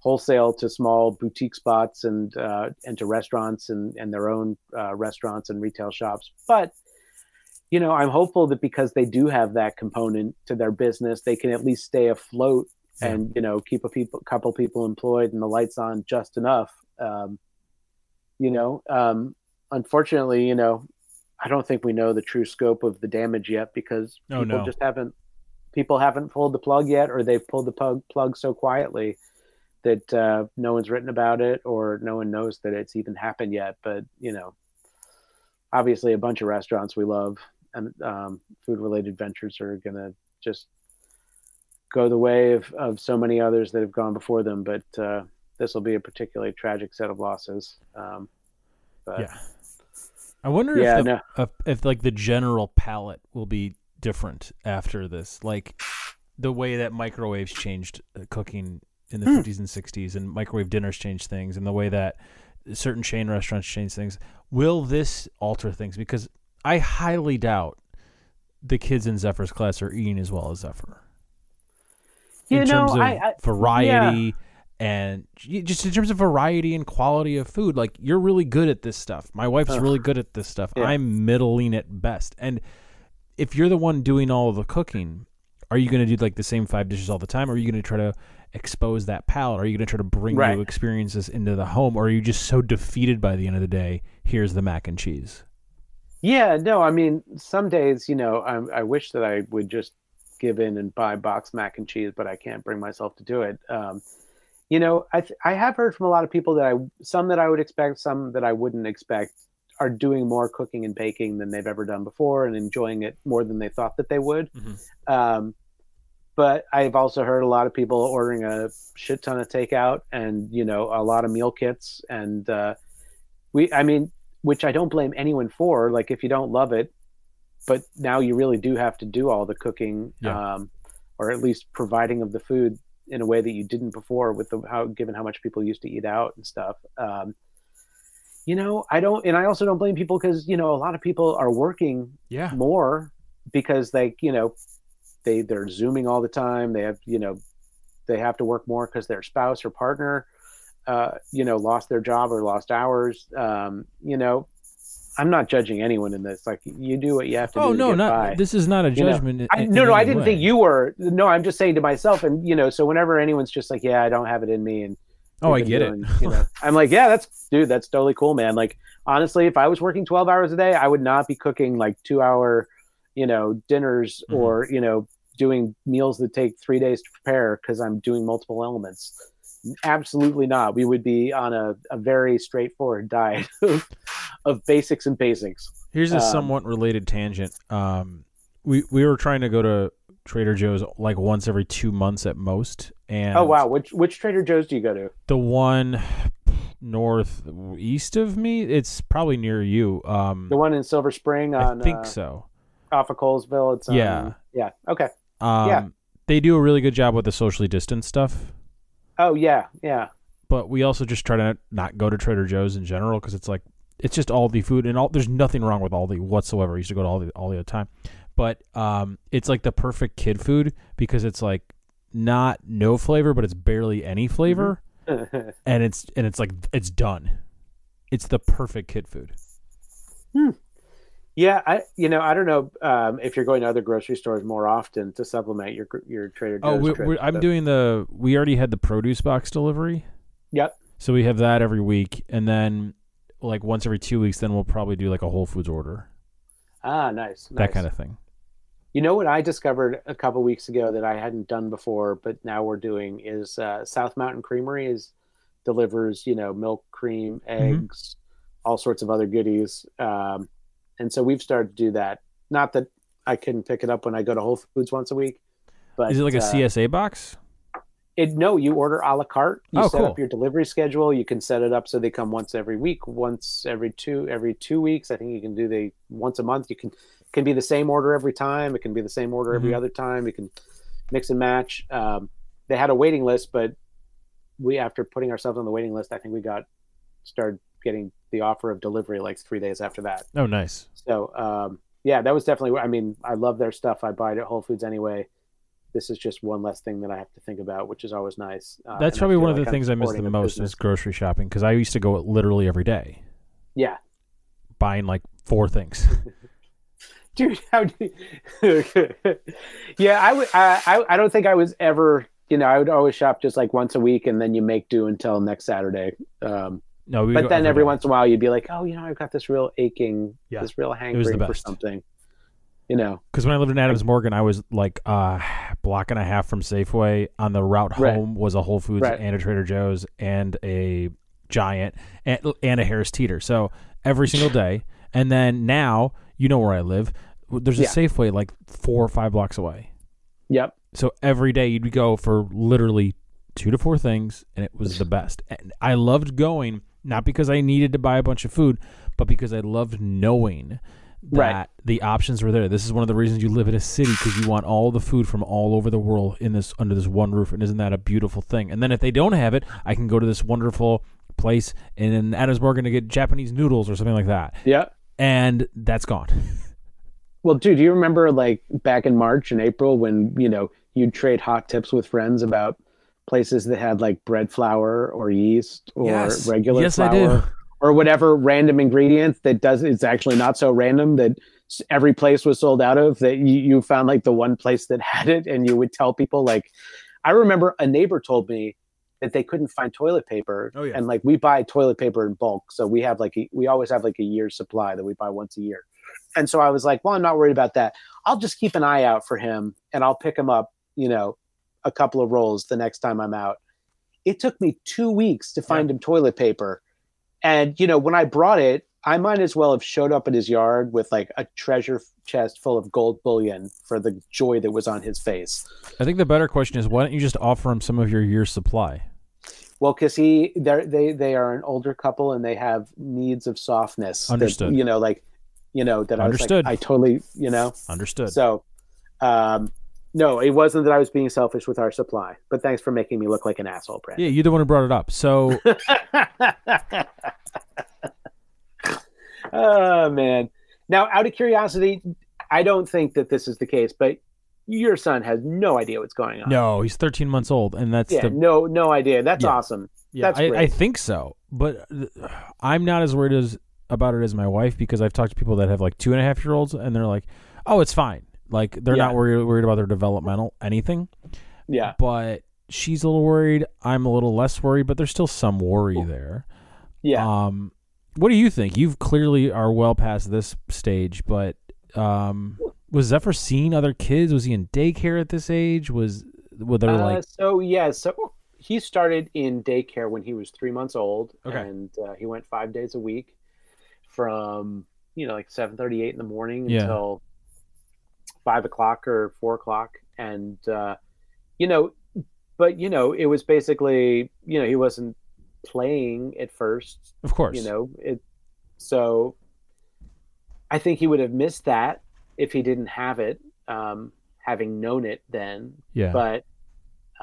wholesale to small boutique spots and uh, and to restaurants and and their own uh, restaurants and retail shops but you know i'm hopeful that because they do have that component to their business they can at least stay afloat Yeah. and you know keep a people couple people employed and the lights on just enough um, you know um, unfortunately you know i don't think we know the true scope of the damage yet because Oh, people no. just haven't people haven't pulled the plug yet or they've pulled the plug, plug so quietly that uh, no one's written about it or no one knows that it's even happened yet but you know obviously a bunch of restaurants we love and um, food related ventures are going to just go the way of, of so many others that have gone before them, but uh, this will be a particularly tragic set of losses. Um, but yeah. I wonder Yeah, if, the, no. if like the general palate will be different after this, like the way that microwaves changed uh, cooking in the Hmm. 50s and 60s, and microwave dinners changed things, and the way that certain chain restaurants change things. Will this alter things? Because I highly doubt the kids in Zephyr's class are eating as well as Zephyr. You in know, terms of I- I- variety and just in terms of variety and quality of food, like you're really good at this stuff. My wife's Ugh. really good at this stuff. Yeah. I'm middling at best. And if you're the one doing all of the cooking, are you going to do like the same five dishes all the time? Or are you going to try to expose that palate? Are you going to try to bring Right. new experiences into the home? Or are you just so defeated by the end of the day? Here's the mac and cheese. Yeah, no, I mean, some days, you know, I, I wish that I would just give in and buy box mac and cheese, but I can't bring myself to do it. Um, you know, I th- I have heard from a lot of people that I some that I would expect, some that I wouldn't expect, are doing more cooking and baking than they've ever done before and enjoying it more than they thought that they would. Mhm. Um, but I've also heard a lot of people ordering a shit ton of takeout and you know a lot of meal kits and uh, we I mean which I don't blame anyone for like if you don't love it but now you really do have to do all the cooking Yeah. um, or at least providing of the food in a way that you didn't before with the how given how much people used to eat out and stuff. Um, you know I don't and I also don't blame people because you know a lot of people are working Yeah. more because they you know they they're zooming all the time. They have you know they have to work more because their spouse or partner uh, you know lost their job or lost hours. Um, you know i'm not judging anyone in this like you do what you have to Oh do to no, not by. this is not a You know, judgment. in- I, in no no i didn't think you were no i'm just saying to myself and you know so whenever anyone's just like yeah i don't have it in me and Oh, I get it. you know, (laughs) I'm like, yeah, that's dude, that's totally cool, man. Like honestly, if I was working 12 hours a day, I would not be cooking like two hour, you know, dinners Mhm. or you know, doing meals that take three days to prepare because I'm doing multiple elements. Absolutely not. We would be on a, a very straightforward diet (laughs) of, of basics and basics. Here's a Um, somewhat related tangent. Um, we we were trying to go to Trader Joe's like once every two months at most, and oh wow, which which Trader Joe's do you go to? the one northeast of me, it's probably near you. Um, The one in Silver Spring I think uh, so. off of Colesville. It's um, Yeah. yeah, okay. Um, yeah. they do a really good job with the socially distanced stuff. Oh yeah, yeah. but we also just try to not go to Trader Joe's in general because it's like it's just Aldi food and all. There's nothing wrong with Aldi whatsoever. I used to go to Aldi all the time, but um, it's like the perfect kid food because it's like not no flavor, but it's barely any flavor, and it's and it's like it's done. It's the perfect kid food. Yeah, I you know I don't know um, if you're going to other grocery stores more often to supplement your your Trader Joe's. Oh, we trips, we're, I'm doing the. We already had the produce box delivery, Yep. so we have that every week, and then like once every two weeks, then we'll probably do like a Whole Foods order, Ah, nice, that nice. kind of thing. You know what I discovered a couple weeks ago that I hadn't done before, but now we're doing is uh, South Mountain Creamery is delivers you know milk, cream, Mm-hmm. eggs, all sorts of other goodies, um, and so we've started to do that. Not that I couldn't pick it up when I go to Whole Foods once a week, but Is it like a uh, CSA box? It no, you order a la carte. You Oh, set cool. up your delivery schedule. You can set it up so they come once every week, once every two every two weeks. I think you can do the once a month. You can can be the same order every time. It can be the same order every Mhm. other time. You can mix and match. Um, they had a waiting list, but we after putting ourselves on the waiting list, I think we got started getting the offer of delivery like three days after that. Oh, nice. So um, yeah, that was definitely. I mean, I love their stuff. I buy it at Whole Foods anyway. This is just one less thing that I have to think about, which is always nice. Uh, That's probably one of the I'm things I miss the most business. is grocery shopping because I used to go literally every day Yeah, buying like four things. (laughs) (laughs) dude. How do you... (laughs) yeah, I would. I, I I don't think I was ever. You know, I would always shop just like once a week, and then you make do until next Saturday. Um, No, we but then every once in a while, you'd be like, oh, you know, I've got this real aching, Yeah, this real hankering for something. You know, Because when I lived in Adams Morgan, I was like a block and a half from Safeway. On the route Right. home was a Whole Foods Right. and a Trader Joe's and a Giant and, and a Harris Teeter. So every single (laughs) day. And then now, you know where I live. There's a Yeah. Safeway like four or five blocks away. yep. So every day you'd go for literally two to four things, and it was (laughs) the best. And I loved going not because I needed to buy a bunch of food, but because I loved knowing that Right. the options were there. This is one of the reasons you live in a city because you want all the food from all over the world in this under this one roof. And isn't that a beautiful thing? And then if they don't have it, I can go to this wonderful place in Adams Morgan and get Japanese noodles or something like that. Yeah. And that's gone. (laughs) Well, dude, do you remember like back in March and April when, you know, you'd trade hot tips with friends about places that had like bread flour or yeast or Yes. regular Yes, flour or whatever random ingredient that does it's actually not so random that every place was sold out of that you, you found like the one place that (laughs) had it and you would tell people like I remember a neighbor told me that they couldn't find toilet paper Oh, yeah. and like we buy toilet paper in bulk so we have like a, we always have like a year's supply that we buy once a year and so I was like, well, I'm not worried about that. I'll just keep an eye out for him and I'll pick him up, you know, a couple of rolls the next time I'm out. It took me two weeks to find him toilet paper. And, you know, when I brought it, I might as well have showed up at his yard with like a treasure chest full of gold bullion for the joy that was on his face. I think the better question is why don't you just offer him some of your year's supply? Well, because he, they, they are an older couple and they have needs of softness. that, Understood. you know, like, you know, that Understood. I was like, I totally, you know, Understood. So, um, no, it wasn't that I was being selfish with our supply. But thanks for making me look like an asshole, Brad. yeah, you're the one who brought it up. So (laughs) oh man! Now, out of curiosity, I don't think that this is the case, but your son has no idea what's going on. no, he's 13 months old, and that's yeah, the no, no idea. That's Yeah. awesome. Yeah, That's I, great. I think so, but th- (sighs) I'm not as worried as about it as my wife because I've talked to people that have like two and a half year olds, and they're like, "Oh, it's fine." Like they're Yeah. not worried worried about their developmental anything. Yeah, But she's a little worried. I'm a little less worried, but there's still some worry there. yeah. Um, what do you think? You've clearly are well past this stage, but um, was Zephyr seeing other kids? Was he in daycare at this age? Was were there Uh, like so yeah, so he started in daycare when he was three months old, Okay. and uh, he went five days a week from you know like seven thirty eight in the morning Yeah. until five o'clock or four o'clock, and uh, you know, but you know, it was basically you know he wasn't playing at first, of course? you know it, so I think he would have missed that if he didn't have it, um, having known it then. Yeah, but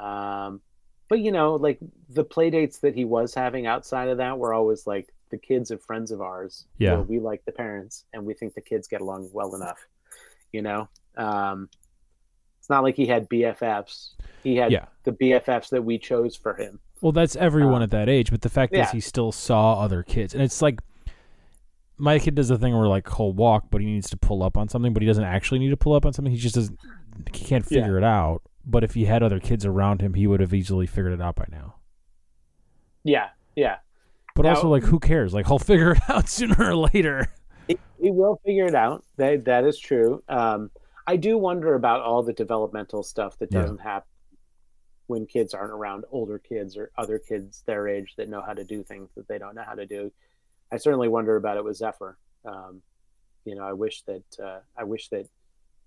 um but you know like the play dates that he was having outside of that were always like the kids of friends of ours. Yeah. we like the parents and we think the kids get along well enough you know um it's not like he had bffs he had Yeah. the bffs that we chose for him Well, that's everyone Um, at that age, but the fact is he still saw other kids, and it's like my kid does the thing where like he'll walk, but he needs to pull up on something, but he doesn't actually need to pull up on something. He just doesn't. He can't Yeah. figure it out. But if he had other kids around him, he would have easily figured it out by now. yeah yeah But Now- also, like, who cares? Like, he'll (laughs) figure it out sooner or later. he, he will figure it out that that is true um i do wonder about all the developmental stuff that doesn't happen when kids aren't around older kids or other kids their age that know how to do things that they don't know how to do. I certainly wonder about it with zephyr. Um you know i wish that uh, i wish that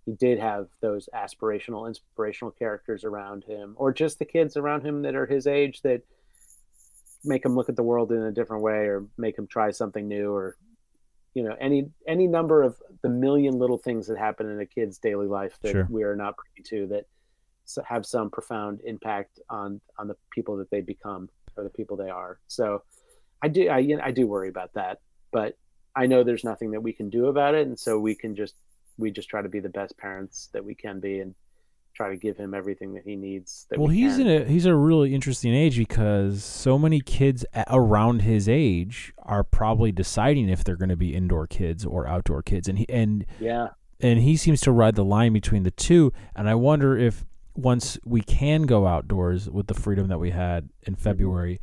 he did have those aspirational inspirational characters around him or just the kids around him that are his age that make him look at the world in a different way or make him try something new or you know any any number of the million little things that happen in a kid's daily life that Sure. we are not privy to that have some profound impact on on the people that they become or the people they are so i do i, you know, I do worry about that but i know there's nothing that we can do about it and so we can just we just try to be the best parents that we can be and try to give him everything that he needs that Well, we he's in a he's a really interesting age because so many kids around his age are probably deciding if they're going to be indoor kids or outdoor kids, and he and yeah. and he seems to ride the line between the two. And I wonder if once we can go outdoors with the freedom that we had in mm-hmm. February,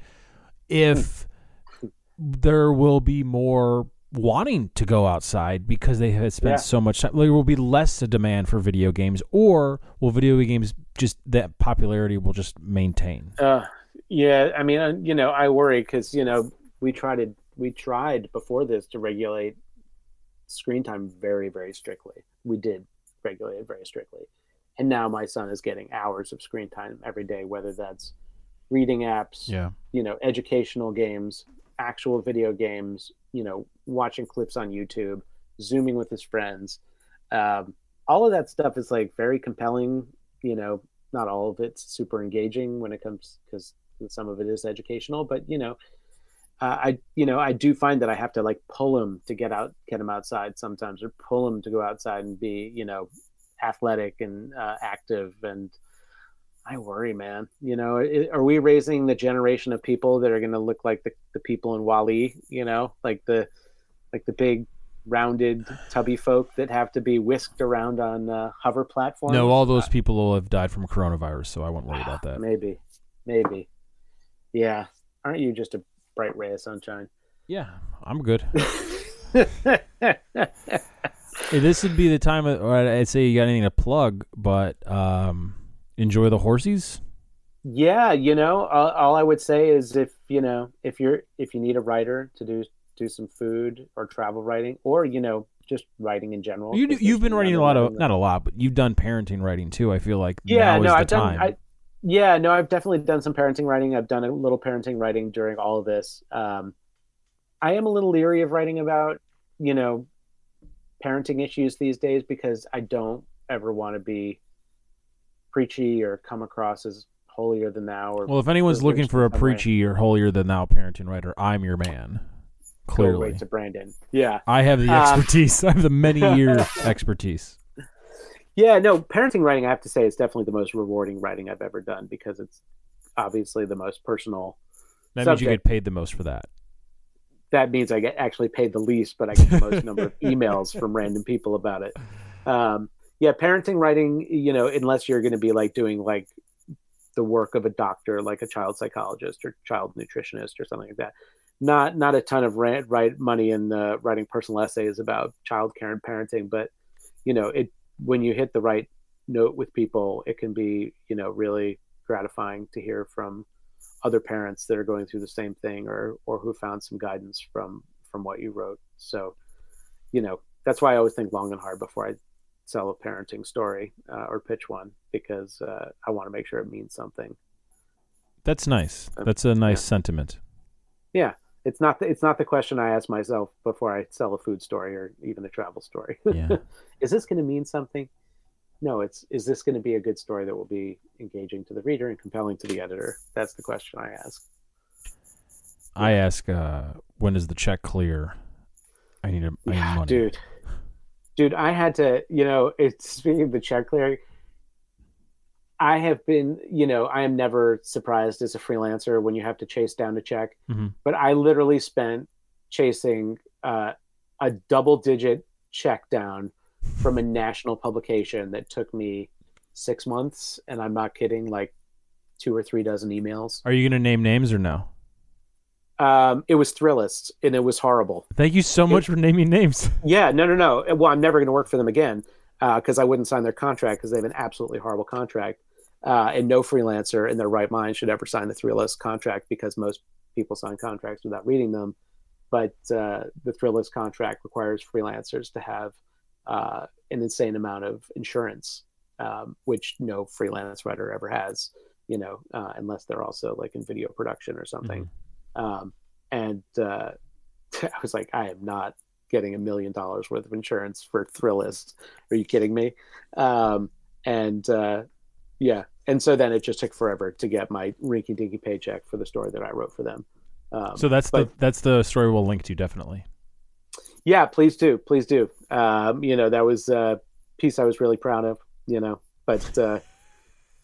if (laughs) there will be more wanting to go outside because they have spent Yeah. so much time. There will be less a demand for video games, or will video games just that popularity will just maintain? Uh, yeah, I mean, uh, you know, I worry because you know we tried to we tried before this to regulate screen time very very strictly. We did regulate it very strictly, and now my son is getting hours of screen time every day whether that's reading apps Yeah. you know educational games actual video games you know watching clips on youtube zooming with his friends. Um, all of that stuff is like very compelling you know not all of it's super engaging when it comes because some of it is educational but you know uh, i you know i do find that i have to like pull him to get out get him outside sometimes or pull him to go outside and be you know athletic and uh, active and I worry, man. You know, it, are we raising the generation of people that are going to look like the, the people in Wall-E? You know, like the like the big rounded tubby folk that have to be whisked around on uh, hover platforms. No, all those people will have died from coronavirus, so I won't worry about (sighs) that. Maybe, maybe. Yeah, aren't you just a bright ray of sunshine? Yeah, I'm good. (laughs) This would be the time, of, or I'd say you got anything to plug, but um, enjoy the horsies. yeah, you know, all, all I would say is if you know if you're if you need a writer to do do some food or travel writing, or you know just writing in general. You 'cause you've been writing a lot of not a lot, but you've done parenting writing too. I feel like yeah no i've time. done I, yeah no i've definitely done some parenting writing i've done a little parenting writing during all of this um, i am a little leery of writing about you know parenting issues these days because i don't ever want to be preachy or come across as holier than thou or well, if anyone's looking for a way. preachy or holier than thou parenting writer, I'm your man. Clearly, to brandon yeah I have the Um, expertise. I have the many (laughs) year expertise. yeah no parenting writing i have to say is definitely the most rewarding writing i've ever done because it's obviously the most personal That means you get paid the most for that. that means I get actually paid the least, but I get the most number of (laughs) emails from random people about it. Um, yeah, parenting writing, you know, unless you're going to be like doing like the work of a doctor, like a child psychologist or child nutritionist or something like that. Not not a ton of rant, write money in the writing personal essays about childcare and parenting, but you know, it when you hit the right note with people, it can be you know really gratifying to hear from other parents that are going through the same thing or or who found some guidance from from what you wrote so you know that's why i always think long and hard before i sell a parenting story uh, or pitch one because uh, i want to make sure it means something That's nice. Um, That's a nice sentiment. Yeah, it's not the, it's not the question i ask myself before i sell a food story or even a travel story Yeah. (laughs) is this going to mean something no it's is this going to be a good story that will be engaging to the reader and compelling to the editor that's the question i ask I ask, uh, when does the check clear? I need a I need Yeah, money. dude. Dude, I had to, you know, it's speaking of the check clearing. I have been, you know, I am never surprised as a freelancer when you have to chase down a check. Mhm. But I literally spent chasing uh, a double digit check down from a national publication that took me six months. And I'm not kidding, like two or three dozen emails. Are you going to name names or no? Um, it was Thrillist and it was horrible. Thank you so much for naming names. (laughs) Yeah, no, no, no. Well, I'm never going to work for them again because I wouldn't sign their contract because they have an absolutely horrible contract. Uh, and no freelancer in their right mind should ever sign the Thrillist contract because most people sign contracts without reading them. But uh, the Thrillist contract requires freelancers to have uh, an insane amount of insurance, um, which no freelance writer ever has. You know, uh, unless they're also like in video production or something. Um, and uh, (laughs) I was like, I am not getting a million dollars worth of insurance for Thrillist. Are you kidding me? Um, and uh, yeah, and so then it just took forever to get my rinky dinky paycheck for the story that I wrote for them. Um, So that's but- the that's the story we'll link to definitely. yeah, please do, please do. Um, you know, that was a piece I was really proud of. You know, but uh,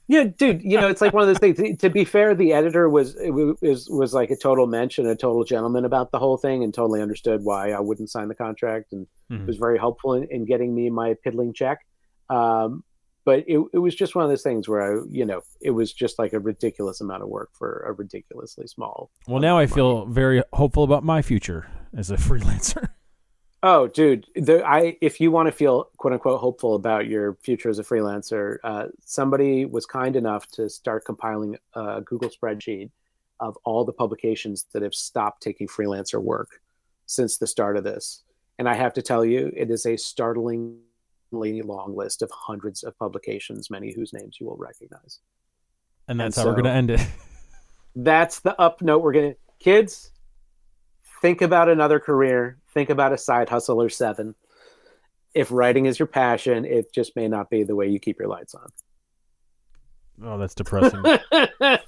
yeah, dude, you know, it's like one of those things. To be fair, the editor was was was like a total mensch and a total gentleman about the whole thing, and totally understood why I wouldn't sign the contract, and Mhm. was very helpful in, in getting me my piddling check. Um, but it, it was just one of those things where I, you know, it was just like a ridiculous amount of work for a ridiculously small. Well, now I feel very hopeful about my future as a (laughs) freelancer. Oh, dude, the, I if you want to feel quote unquote hopeful about your future as a freelancer, uh, somebody was kind enough to start compiling a Google spreadsheet of all the publications that have stopped taking freelancer work since the start of this. And I have to tell you, it is a startlingly long list of hundreds of publications, many whose names you will recognize. And that's and how so, we're going to end it. (laughs) that's the up note we're going to. Kids, think about another career. Think about a side hustle or seven. If writing is your passion, it just may not be the way you keep your lights on. Oh, that's depressing. (laughs)